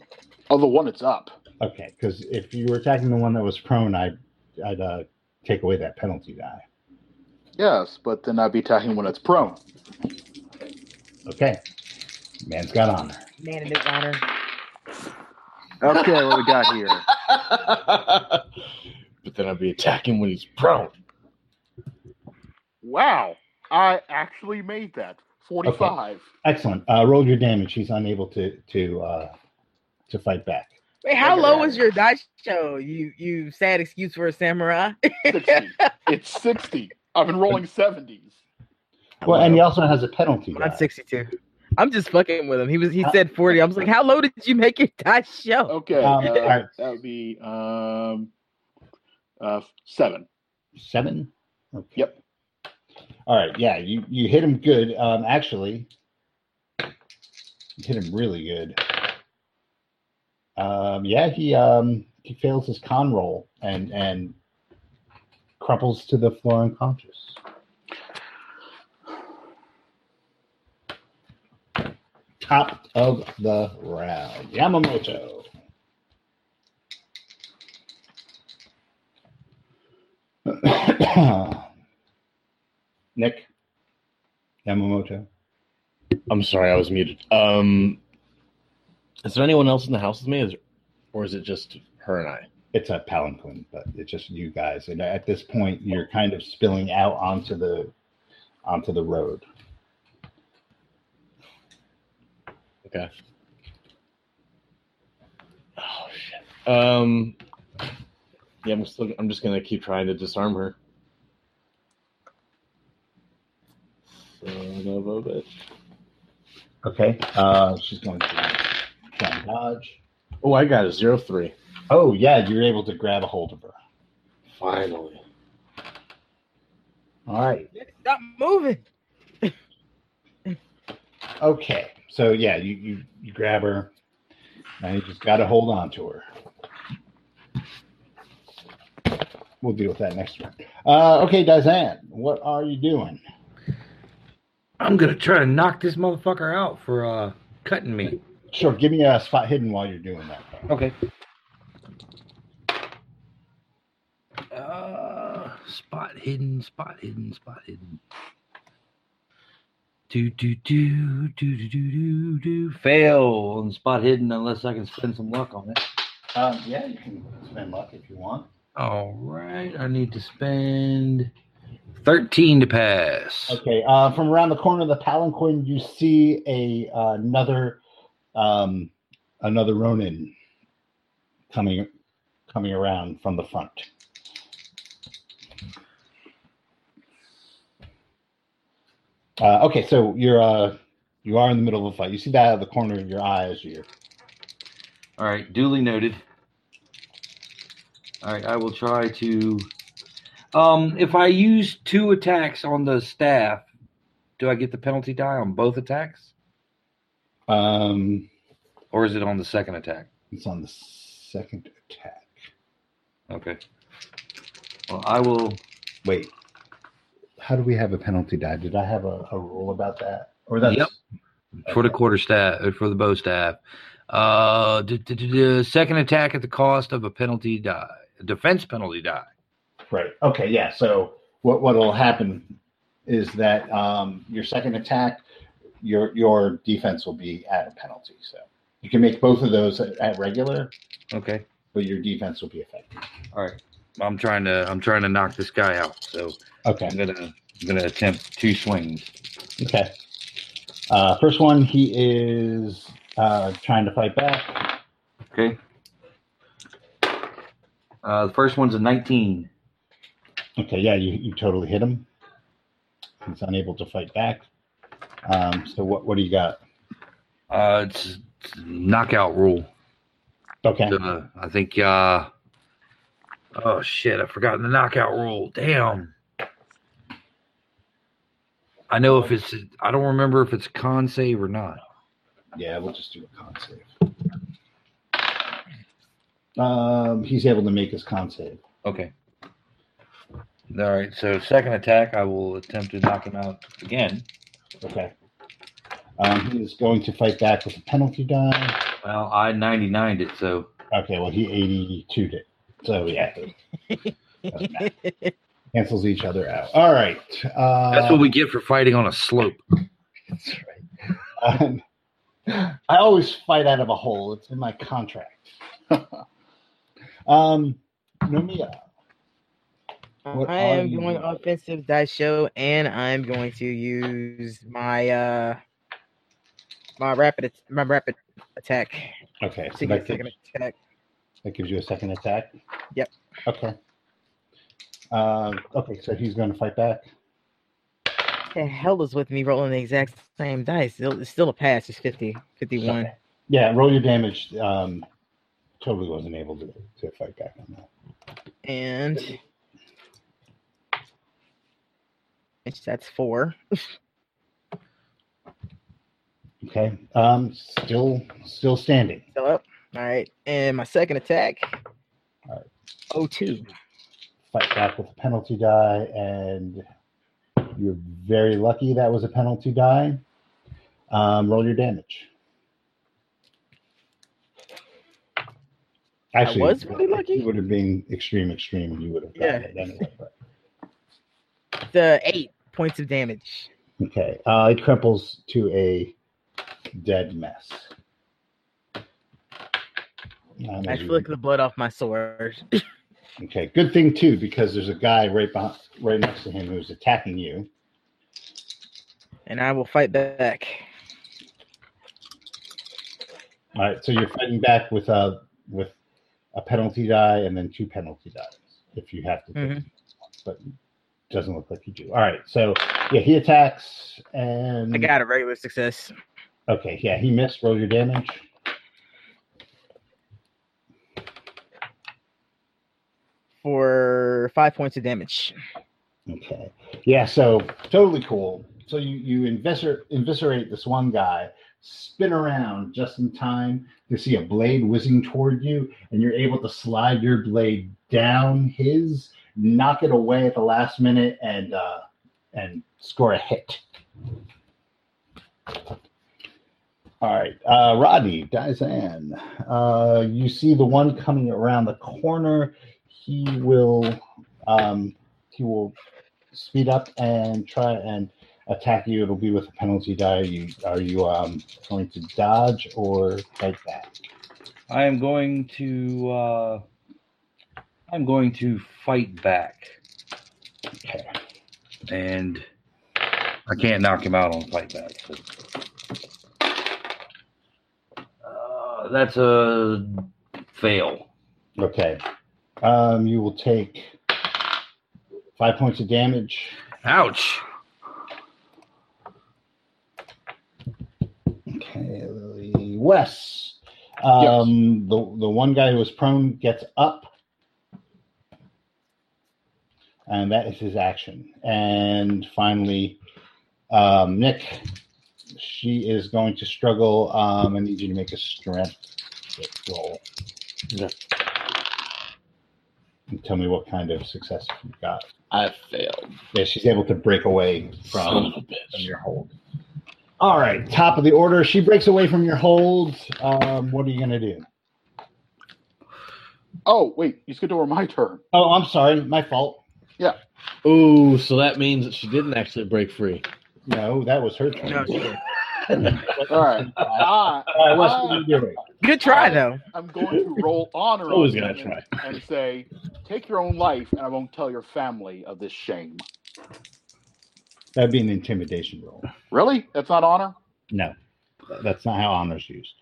oh, the one that's up. Okay, because if you were attacking the one that was prone, I'd, I'd uh, take away that penalty die. Yes, but then I'd be attacking when it's prone. Okay. Man's got honor. Man in his honor. Okay, what we got here? but then I'd be attacking when he's prone. Wow, I actually made that. Forty-five. Excellent. Uh, roll your damage. He's unable to to uh, to fight back. Wait, how low that. was your dice show? You you sad excuse for a samurai? 60. it's sixty. I've been rolling seventies. Well, and he also has a penalty die. Mine's 62. I'm just fucking with him. He was he said 40. I was like, how low did you make your daisho? Okay, Um, uh, alright. that would be um, uh, seven. Seven. Okay. Yep. All right. Yeah, you you hit him good. Um, actually, you hit him really good. Um, yeah, he um he fails his con roll and and crumples to the floor unconscious. Top of the round, Yamamoto. Nick Yamamoto. I'm sorry, I was muted. Um, is there anyone else in the house with me, is, or is it just her and I? It's a palanquin, but it's just you guys. And at this point, you're kind of spilling out onto the onto the road. Okay. Oh shit. Um. Yeah, I'm still. I'm just gonna keep trying to disarm her. Son of a bitch. Okay. Uh, she's going to try and dodge. Oh, I got a zero three. Oh yeah, you're able to grab a hold of her. Finally. All right. Stop moving. Okay. So yeah, you you, you grab her, and you just got to hold on to her. We'll deal with that next one. Uh, okay, Dazan, what are you doing? I'm gonna try to knock this motherfucker out for uh cutting me. Sure, give me a spot hidden while you're doing that. Okay. Uh, spot hidden, spot hidden, spot hidden. Do do do do do do do do. Fail on spot hidden unless I can spend some luck on it. Um, yeah, you can spend luck if you want. All right, I need to spend thirteen to pass. Okay, uh, from around the corner of the palanquin, you see a uh, another um, another Ronin coming coming around from the front. Uh, okay, so you're uh, you are in the middle of a fight. You see that out of the corner of your eye as you. All right, duly noted. All right, I will try to. Um, if I use two attacks on the staff, do I get the penalty die on both attacks, Um, or is it on the second attack? it's on the second attack. Okay. Well, I will. Wait, how do we have a penalty die? Did I have a, a rule about that? Or that's Yep. for the quarter staff uh, for the bow staff. Uh, d- d- d- d- second attack at the cost of a penalty die, a defense penalty die. Right. Okay. Yeah. So what what will happen is that um, your second attack, your your defense will be at a penalty. So you can make both of those at, at regular, Okay. but your defense will be affected. All right. I'm trying to I'm trying to knock this guy out. So Okay. I'm gonna I'm gonna attempt two swings. Okay. Uh, first one, he is uh, trying to fight back. Okay. Uh, the first one's a 19. Okay. Yeah. You you totally hit him. He's unable to fight back. Um, so what what do you got? Uh, it's, it's knockout rule. Okay. Uh, I think. Uh, oh shit! I've forgotten the knockout rule. Damn. I know if it's. I don't remember if it's con save or not. Yeah, we'll just do a con save. Um, he's able to make his con save. Okay. All right. So second attack, I will attempt to knock him out again. Okay. Um, he is going to fight back with a penalty die. Well, I 99'd it, so Okay, well, he 82'd it. So, yeah. Cancels each other out. All right. Uh, that's what we get for fighting on a slope. That's right. Um, I always fight out of a hole. It's in my contract. um, Nomiya. What I am going doing? offensive daisho, and I'm going to use my uh my rapid my rapid attack Okay, so to that get second gives, attack. that gives you a second attack. Yep. Okay. Um, okay, so he's going to fight back. The hell is with me rolling the exact same dice? Still, it's still a pass. It's 50, 51. Okay. Yeah, roll your damage. Um, totally wasn't able to, to fight back on that. and which that's four. Okay. Um, still, still standing. Still up. All right, and my second attack. All right. Oh two. Fight back with a penalty die, and you're very lucky that was a penalty die. Um, roll your damage. Actually, was really lucky? It would have been extreme, extreme, you would have gotten it anyway. The eight points of damage. okay. Uh, it cripples to a dead mess. I flick the blood off my sword. Okay, good thing too, because there's a guy right behind, right next to him who's attacking you. and I will fight back. All right, so you're fighting back with a with a penalty die and then two penalty dies if you have to, Mhm. but doesn't look like you do. All right, so yeah, he attacks and I got a regular success. okay, yeah, he missed. Roll your damage. for five points of damage. Okay, yeah, so totally cool. So you you inviscer- inviscerate this one guy, spin around just in time to see a blade whizzing toward you, and you're able to slide your blade down his, knock it away at the last minute, and uh, and score a hit. All right, uh, Rodney, Dizan, uh, you see the one coming around the corner. He will um, he will speed up and try and attack you. It'll be with a penalty die. You are you um, going to dodge or fight back? I am going to. Uh, I'm going to fight back, Okay. and I can't knock him out on fight back. So. Uh, that's a fail. Okay. Um, you will take five points of damage. Ouch. Okay, Wes. Um, the the one guy who was prone gets up, and that is his action. And finally, um, Nick. She is going to struggle. Um, I need you to make a strength roll. Okay. And tell me what kind of success you got. I failed. Yeah, she's able to break away from from your hold. All right, top of the order. She breaks away from your hold. Um, what are you gonna do? Oh, wait, you skipped over my turn. Oh, I'm sorry, my fault. Ooh, so that means that she didn't actually break free. No, that was her turn. No, she didn't. All right. I, All right, what's what are you doing? Good try though. I'm going to roll honor Always on gotta try. and, and say, take your own life, and I won't tell your family of this shame. That'd be an intimidation roll. Really? That's not honor? No, that's not how honors used.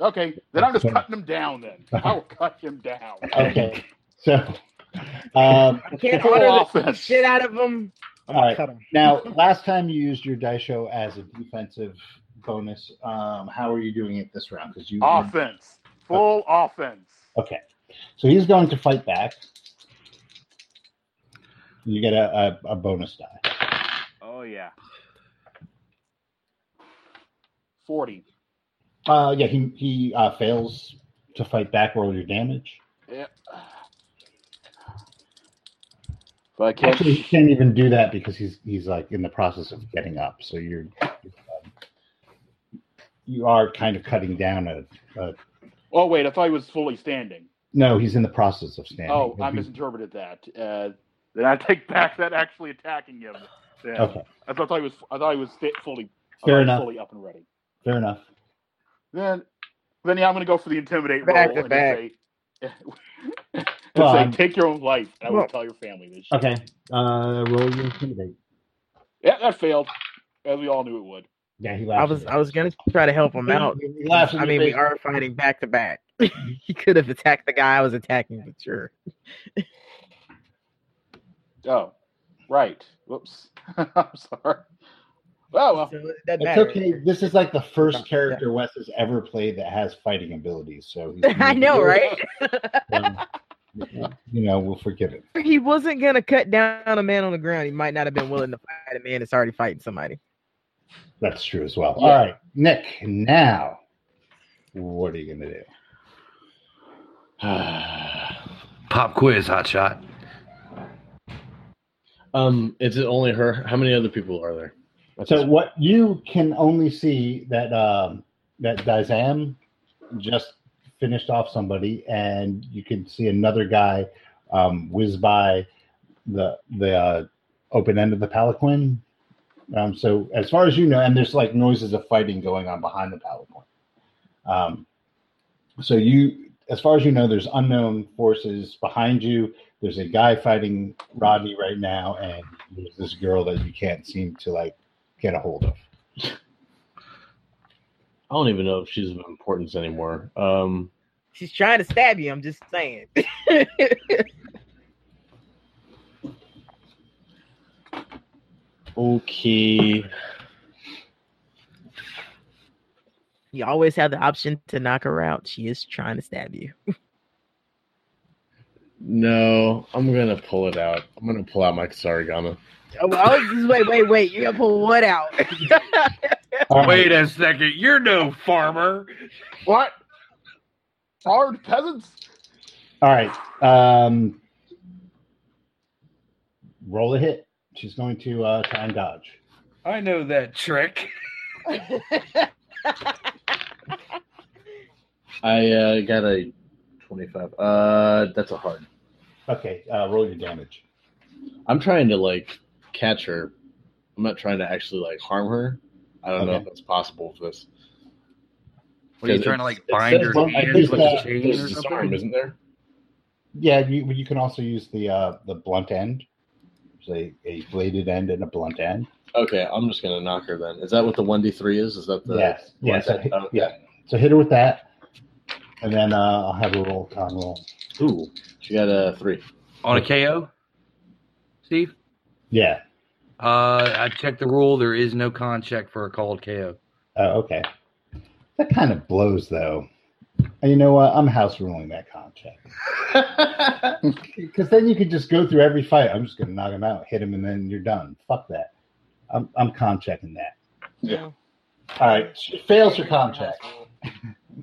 Okay, then I'm just cutting him down. Then I will cut him down. Okay, so um, I can't Full honor the offense. shit out of them. I'm All gonna cut him. now last time you used your daisho as a defensive bonus. Um, how are you doing it this round? Because you Offense, full offense. Okay. So he's going to fight back. You get a, a, a bonus die. Oh yeah. Forty. Uh, yeah, he, he uh, fails to fight back, roll your damage. Yeah. If I catch, Actually, he can't even do that because he's he's like in the process of getting up. So you're um, you are kind of cutting down a, a. oh wait, I thought he was fully standing. No, he's in the process of standing. Oh, I He'll be- misinterpreted that. Uh, then I take back that actually attacking him. Then. Okay, I thought he was. I thought he was sta- fully. Fair enough. Fully up and ready. fair enough. Then, then yeah, I'm going to go for the intimidate Back roll to and back. say, and Well, say, I'm- take your own life. I will Well- tell your family this. Okay, uh, roll your intimidate. Yeah, that failed, as we all knew it would. Yeah, he I was I was gonna try to help him out. He laughs I mean, we are fighting back to back. He could have attacked the guy I was attacking, but sure. Oh, right. Whoops. I'm sorry. Oh well. So it It's okay. This is like the first Yeah. character Wes has ever played that has fighting abilities. So he's, I know, right? Um, you know, we'll forgive it. he wasn't gonna cut down a man on the ground. He might not have been willing to fight a man that's already fighting somebody. That's true as well. Yeah. All right, Nick. Now, what are you gonna do? Pop quiz, hot shot. um, is it only her? How many other people are there? That's So what you can only see that um, that Dizam just finished off somebody, and you can see another guy um, whiz by the the uh, open end of the palanquin. Um, so as far as you know, and there's like noises of fighting going on behind the palanquin. Um, so you, as far as you know, there's unknown forces behind you. There's a guy fighting Rodney right now, and there's this girl that you can't seem to like get a hold of. I don't even know if she's of importance anymore. Um, She's trying to stab you. I'm just saying. okay. you always have the option to knock her out. She is trying to stab you. No, I'm gonna pull it out. I'm gonna pull out my kusarigama. Oh, I was just wait, wait, wait. You're gonna pull what out? All right. Wait a second, you're no farmer. What? Hard peasants? All right. Um, roll a hit. She's going to uh, try and dodge. I know that trick. I uh, got a 25. Uh, that's a hard. Okay. Uh, roll your damage. I'm trying to like catch her. I'm not trying to actually like harm her. I don't know if that's possible with this. What are you trying to like bind her that- hands with a chain there's or disarm, something? isn't there? Yeah, you, you can also use the uh, the blunt end. There's a, a bladed end and a blunt end. Okay, I'm just gonna knock her then. Is that what the one d three is? Is that the yes. one Yes. so hit- Okay. Yeah. So hit her with that. and then uh, I'll have a roll con roll. Ooh, she got a three. On a KO, Steve. Yeah. Uh, I checked the rule. There is no con check for a called KO. Oh, okay. That kind of blows, though. And you know what? I'm house ruling that con check. because then you could just go through every fight. I'm just going to knock him out, hit him, and then you're done. Fuck that. I'm I'm con checking that. Yeah. All right, she fails her con check.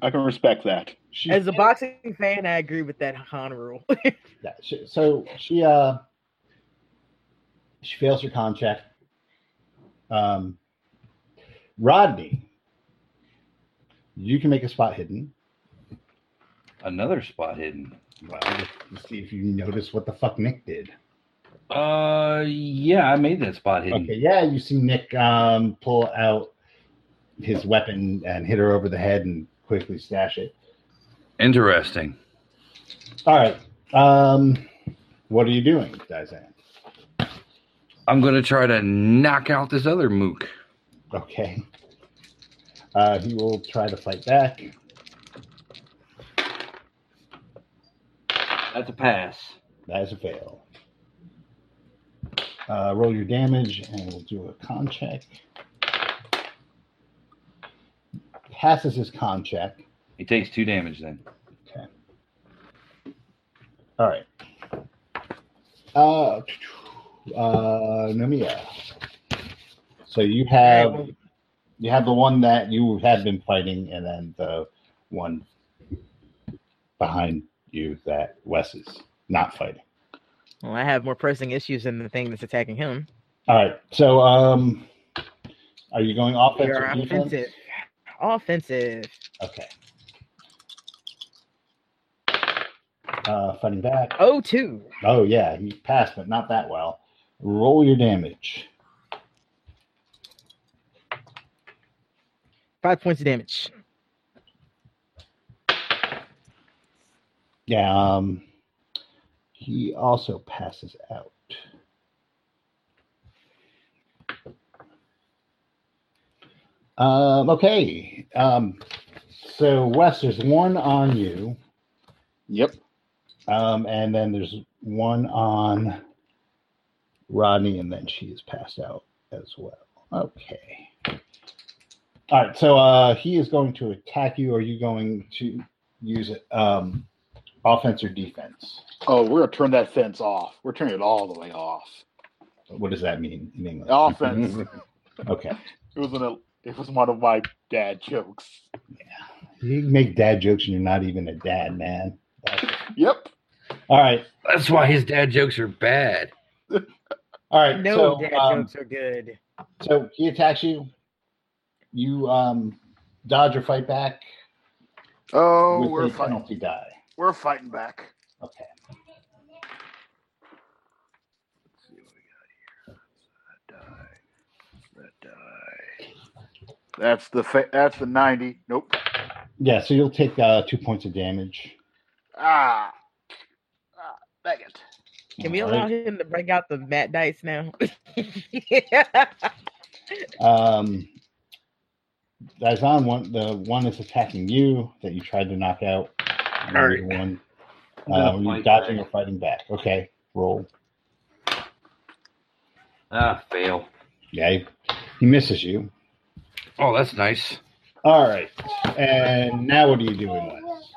I can respect that. She, As a boxing fan, I agree with that con rule. yeah, she, so she uh she fails her con check. Um, Rodney, you can make a spot hidden. Another spot hidden. Well, let's see if you notice what the fuck Nick did. Uh, yeah, I made that spot hidden. Okay, yeah, you see Nick um, pull out his weapon and hit her over the head and quickly stash it. Interesting. All right. Um, what are you doing, Dizan? I'm gonna try to knock out this other mook. Okay. Uh, he will try to fight back. That's a pass. That is a fail. Uh, roll your damage and we'll do a con check. Passes his con check. He takes two damage then. Okay. All right. Uh, uh, Nomiya. So you have you have the one that you have been fighting, and then the one behind you that Wes is not fighting. well, I have more pressing issues than the thing that's attacking him. All right. So, um, are you going You're or defense? offensive. Offensive. Okay. Uh, fighting back. Oh, two. Oh yeah, he passed, but not that well. Roll your damage. Five points of damage. Yeah. Um, he also passes out. Um, okay. Um, so Wes, there's one on you, Yep. um, and then there's one on Rodney, and then she is passed out as well. Okay. All right. So uh, he is going to attack you. Are you going to use it um, offense or defense? Oh, we're gonna turn that fence off. We're turning it all the way off. What does that mean in English? Offense. Okay. it was an, it was one of my dad jokes. Yeah, you make dad jokes and you're not even a dad, man. Yep. All right. That's why his dad jokes are bad. All right. No so, dad um, jokes are good. so he attacks you. You um, dodge or fight back Oh, we're fighting. penalty die. We're fighting back. Okay. Let's see what we got here. That die. That die. That's the fa- that's the ninety. Nope. Yeah. So you'll take uh, two points of damage. Ah. Ah. Dang it. Can we allow right. him to bring out the mat dice now? yeah. Um, Dizon, one the one is attacking you that you tried to knock out. And All the right. One. Uh, you fight dodging back. or fighting back. Okay. Roll. Ah, fail. Yeah. He, he misses you. Oh, that's nice. All right. And now what are you doing, Wes?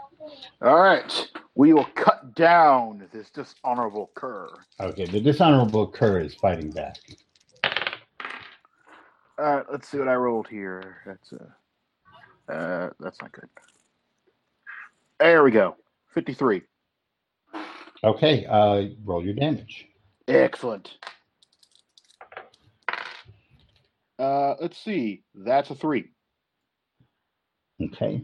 All right. We will cut down this dishonorable cur. Okay. The dishonorable cur is fighting back. All right. Let's see what I rolled here. That's uh, uh that's not good. There we go. Fifty-three. Okay. Uh, roll your damage. Excellent. Uh, let's see. That's a three. Okay.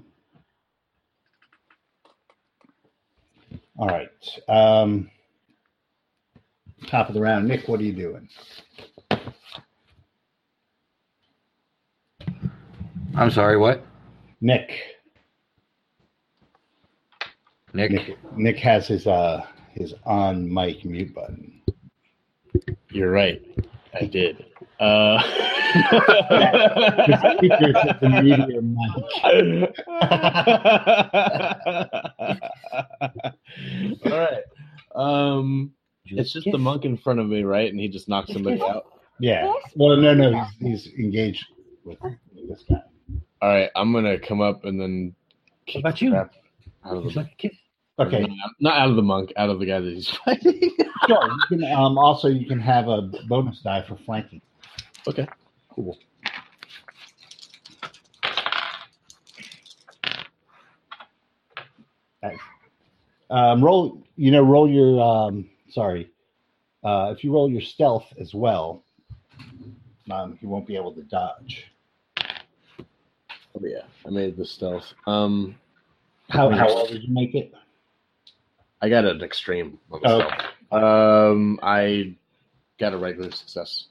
All right. Um, top of the round, Nick. What are you doing? I'm sorry, what? Nick. Nick? Nick. Nick has his uh his on mic mute button. You're right. I did. Uh, The speakers at the meteor mic. All right. Um, it's just the monk in front of me, right? And he just knocks somebody out. Yeah. Well, no, no, he's, he's engaged with this guy. All right, I'm gonna come up and then. kick about you? Out of the, like. Okay. not, not out of the monk, out of the guy that he's fighting. Sure. You can, um, also, you can have a bonus die for flanking. Okay. Cool. Um, roll, you know, roll your, um, sorry, uh, if you roll your stealth as well, um, he won't be able to dodge. Oh yeah, I made the stealth. Um, How, how well did you make it? I got an extreme on the Oh. stealth. Um, I got a regular success.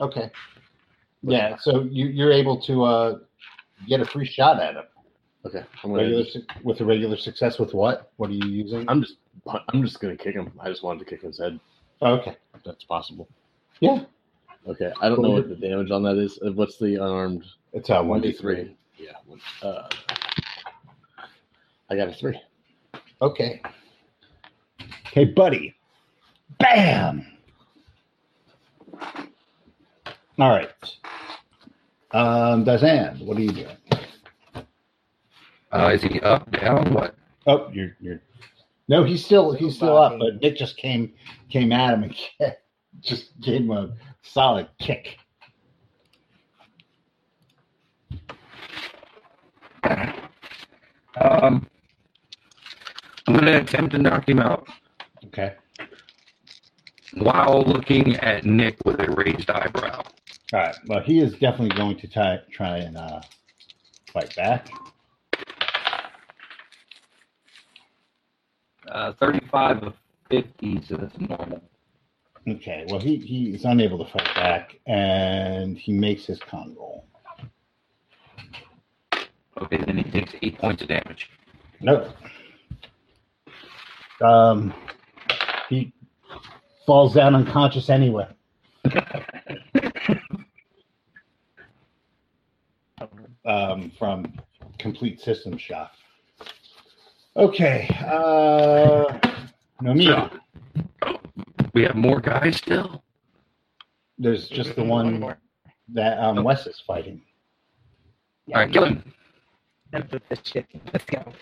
Okay. Yeah, so you, you're able to uh, get a free shot at him. Okay, I'm gonna. Regular, su- with a regular success with what? What are you using? I'm just. I'm just gonna kick him. I just wanted to kick his head. Oh, okay. If that's possible. Yeah. Okay, I don't know what the damage on that is. Uh, What's the unarmed? It's uh, One d three. Yeah. one- Uh, I got a three. Okay. Okay, buddy. Bam. All right. Um, Dazan, what are you doing? Uh, is he up, down, what? Oh, you're you're. No, he's still he's still up, but Nick just came came at him and just gave him a solid kick. Um, I'm going to attempt to knock him out Okay. while looking at Nick with a raised eyebrow. All right. Well, he is definitely going to try try and uh, fight back. Uh, 35 of 50, so that's normal. Okay. Well, he he is unable to fight back, and he makes his con roll. Okay, then he takes 8 points of damage. Nope. Um, he falls down unconscious anyway. Um, from complete system Shop. Okay. Uh, Nomiya. We have more guys still? There's just the one that um, Wes is fighting. All right, kill him. This shit. Let's go.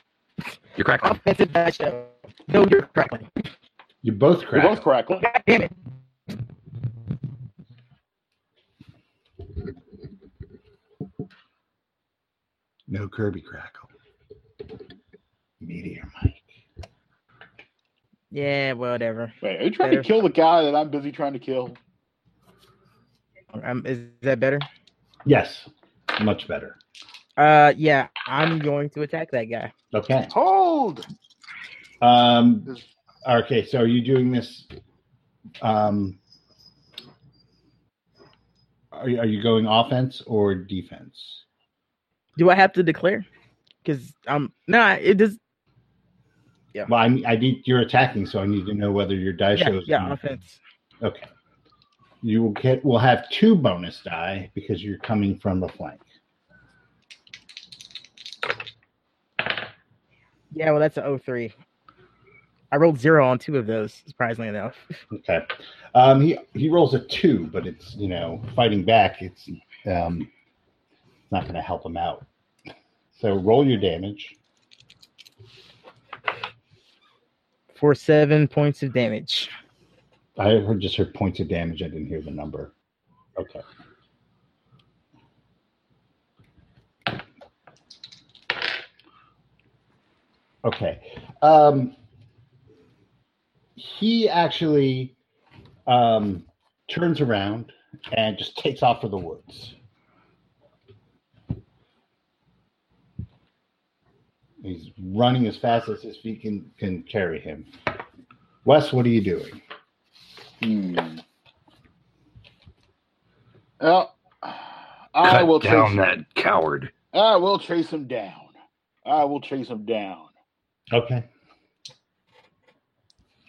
You're crackling. Offensive daisho. No, you're crackling. You're both We're both crackling. God damn it. No Kirby crackle. Meteor Mike. Yeah, whatever. Wait, are you trying Better. to kill the guy that I'm busy trying to kill? Um, is that better? Yes, much better. Uh, yeah, I'm going to attack that guy. Okay. Hold. Um, okay, so are you doing this? Um, are, you- are you going offense or defense? Do I have to declare? Because um, nah, it does. Yeah. Well, I, I need you're attacking, so I need to know whether your die Yeah, shows. yeah, offense. Okay. You will get. Will have two bonus die because you're coming from the flank. Yeah, well, that's an 03. I rolled zero on two of those, surprisingly enough. Okay. Um, he he rolls a two, but it's you know fighting back. It's um, not going to help him out. So roll your damage. For seven points of damage. I heard just heard points of damage. I didn't hear the number. Okay. Okay. Um, he actually um, turns around and just takes off for the woods. He's running as fast as his feet can, can carry him. Wes, what are you doing? Hmm. Well, I Cut will down chase. that coward. I will chase him down. I will chase him down. Okay.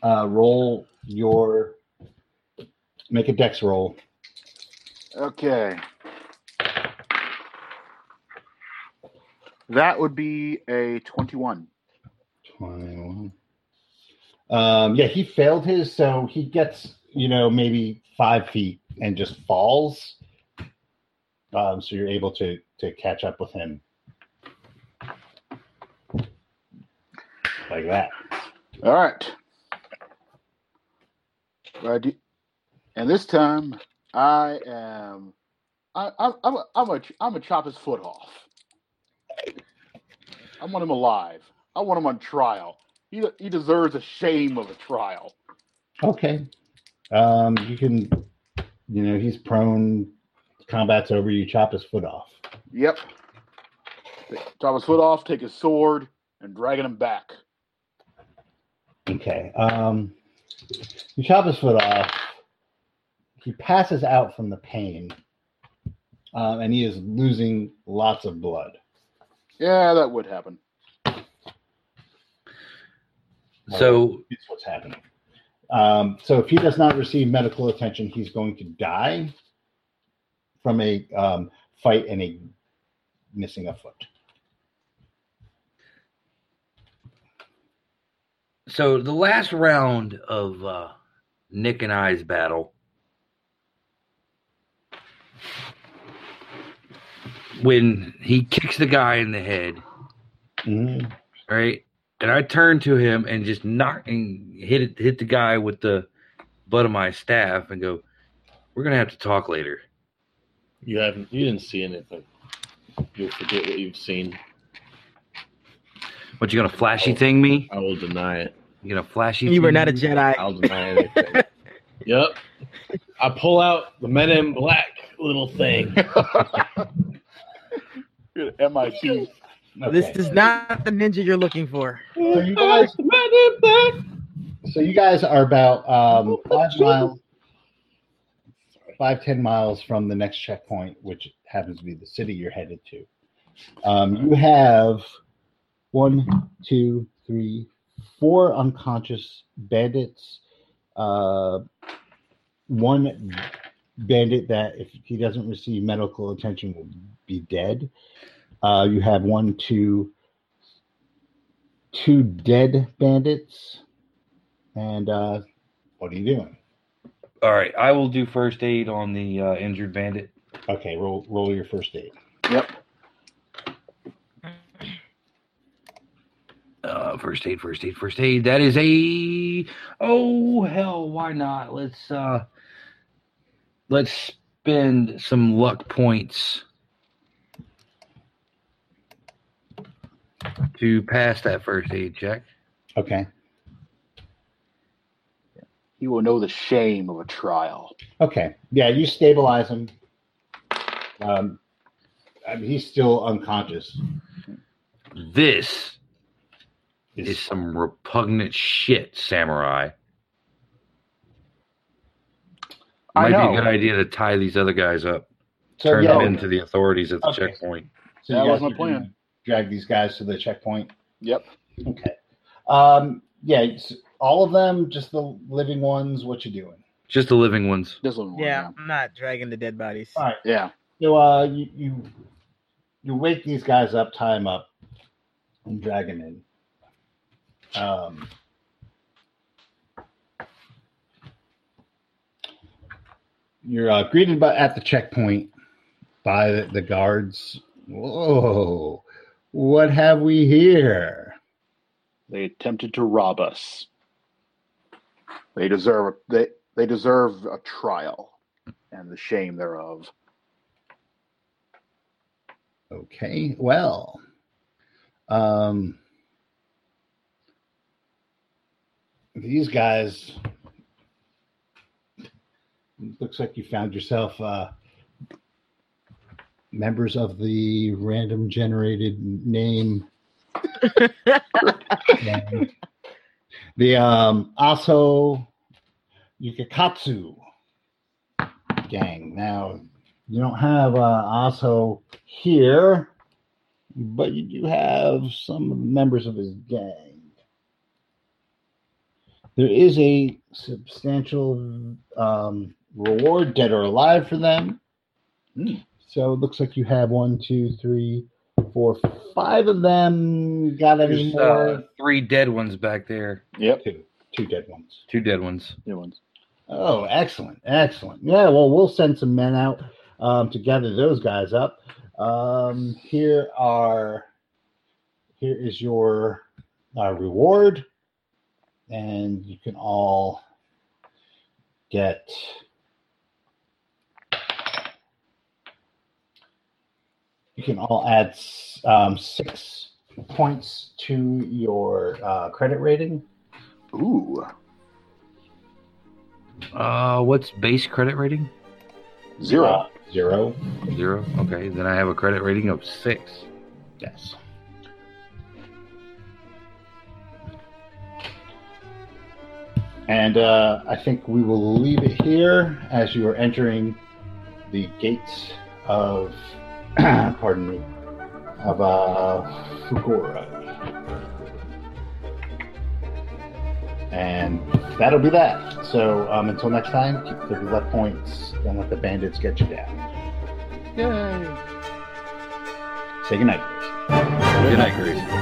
Uh, roll your make a dex roll. Okay. That would be a 21. 21. Um, yeah, he failed his, so he gets, you know, maybe five feet and just falls. Um, so you're able to to catch up with him. Like that. All right. Ready? And this time, I am. I, I, I'm. A, I'm a. I'm a chop his foot off. I want him alive. I want him on trial. He he deserves a shame of a trial. Okay. Um, you can, you know, he's prone. Combat's over. You chop his foot off. Yep. Chop his foot off. Take his sword and dragging him back. Okay. Um, you chop his foot off. He passes out from the pain, um, and he is losing lots of blood. Yeah, that would happen. So It's what's happening. Um, so if he does not receive medical attention, he's going to die from a um, fight and a missing a foot. so the last round of uh, Nick and I's battle, when he kicks the guy in the head, Mhm. right? And I turned to him and just knock and hit it, hit the guy with the butt of my staff and go, "We're gonna have to talk later." You haven't. You didn't see anything. You'll forget what you've seen. What you gonna flashy thing me? I will deny it. You gonna flashy? You were thing not a? Jedi. I'll deny anything. yep. I pull out the Men in Black little thing. MIT. This is not the ninja you're looking for. So you guys, the Men in Black. so you guys are about um, five miles, five ten miles from the next checkpoint, which happens to be the city you're headed to. Um, you have one, two, three, four unconscious bandits. Uh, one bandit that, if he doesn't receive medical attention, will be dead. Uh, you have one, two, two dead bandits. And uh, what are you doing? All right, I will do first aid on the uh, injured bandit. Okay, roll roll your first aid. Yep. Uh, first aid, first aid, first aid. That is a oh hell, why not? Let's uh let's spend some luck points to pass that first aid check. Okay. He will know the shame of a trial. Okay. Yeah, you stabilize him. Um, I mean, he's still unconscious. This Is- is some repugnant shit, samurai. I Might be a good idea to tie these other guys up, so, turn yeah, them into the authorities at the Okay. checkpoint. so That was my plan. Drag these guys to the checkpoint. Yep. Okay. Um, yeah, all of them, just the living ones. What you doing? Just the living ones. This one. Yeah, I'm not dragging the dead bodies. All right. Yeah. So uh, you you you wake these guys up, tie them up, and drag them in. Um, you're uh, greeted by at the checkpoint by the, the guards. Whoa! What have we here? They attempted to rob us. They deserve they they deserve a trial and the shame thereof. Okay, well, um, these guys looks like you found yourself uh, members of the random generated name. the um, Aso Yukikatsu gang. Now, you don't have uh, Aso here, but you do have some members of his gang. There is a substantial um, reward, dead or alive, for them. Hmm. So it looks like you have one, two, three, four, five of them. Got any There's uh, more? three dead ones back there. Yep. Two, two dead ones. Two dead ones. New ones. Oh, excellent, excellent. Yeah, well, we'll send some men out um, to gather those guys up. Um, here are, here is your uh, reward, and you can all get. You can all add um, six points to your uh, credit rating. Ooh. Uh, what's base credit rating? Zero. Uh, zero. Zero. Okay, then I have a credit rating of six. Yes. And uh, I think we will leave it here as you are entering the gates of, pardon me, of uh, Fukuroi. And that'll be that. So um, until next time, keep 30 left points. Don't let the bandits get you down. Yay. Say goodnight. Good night, Grace.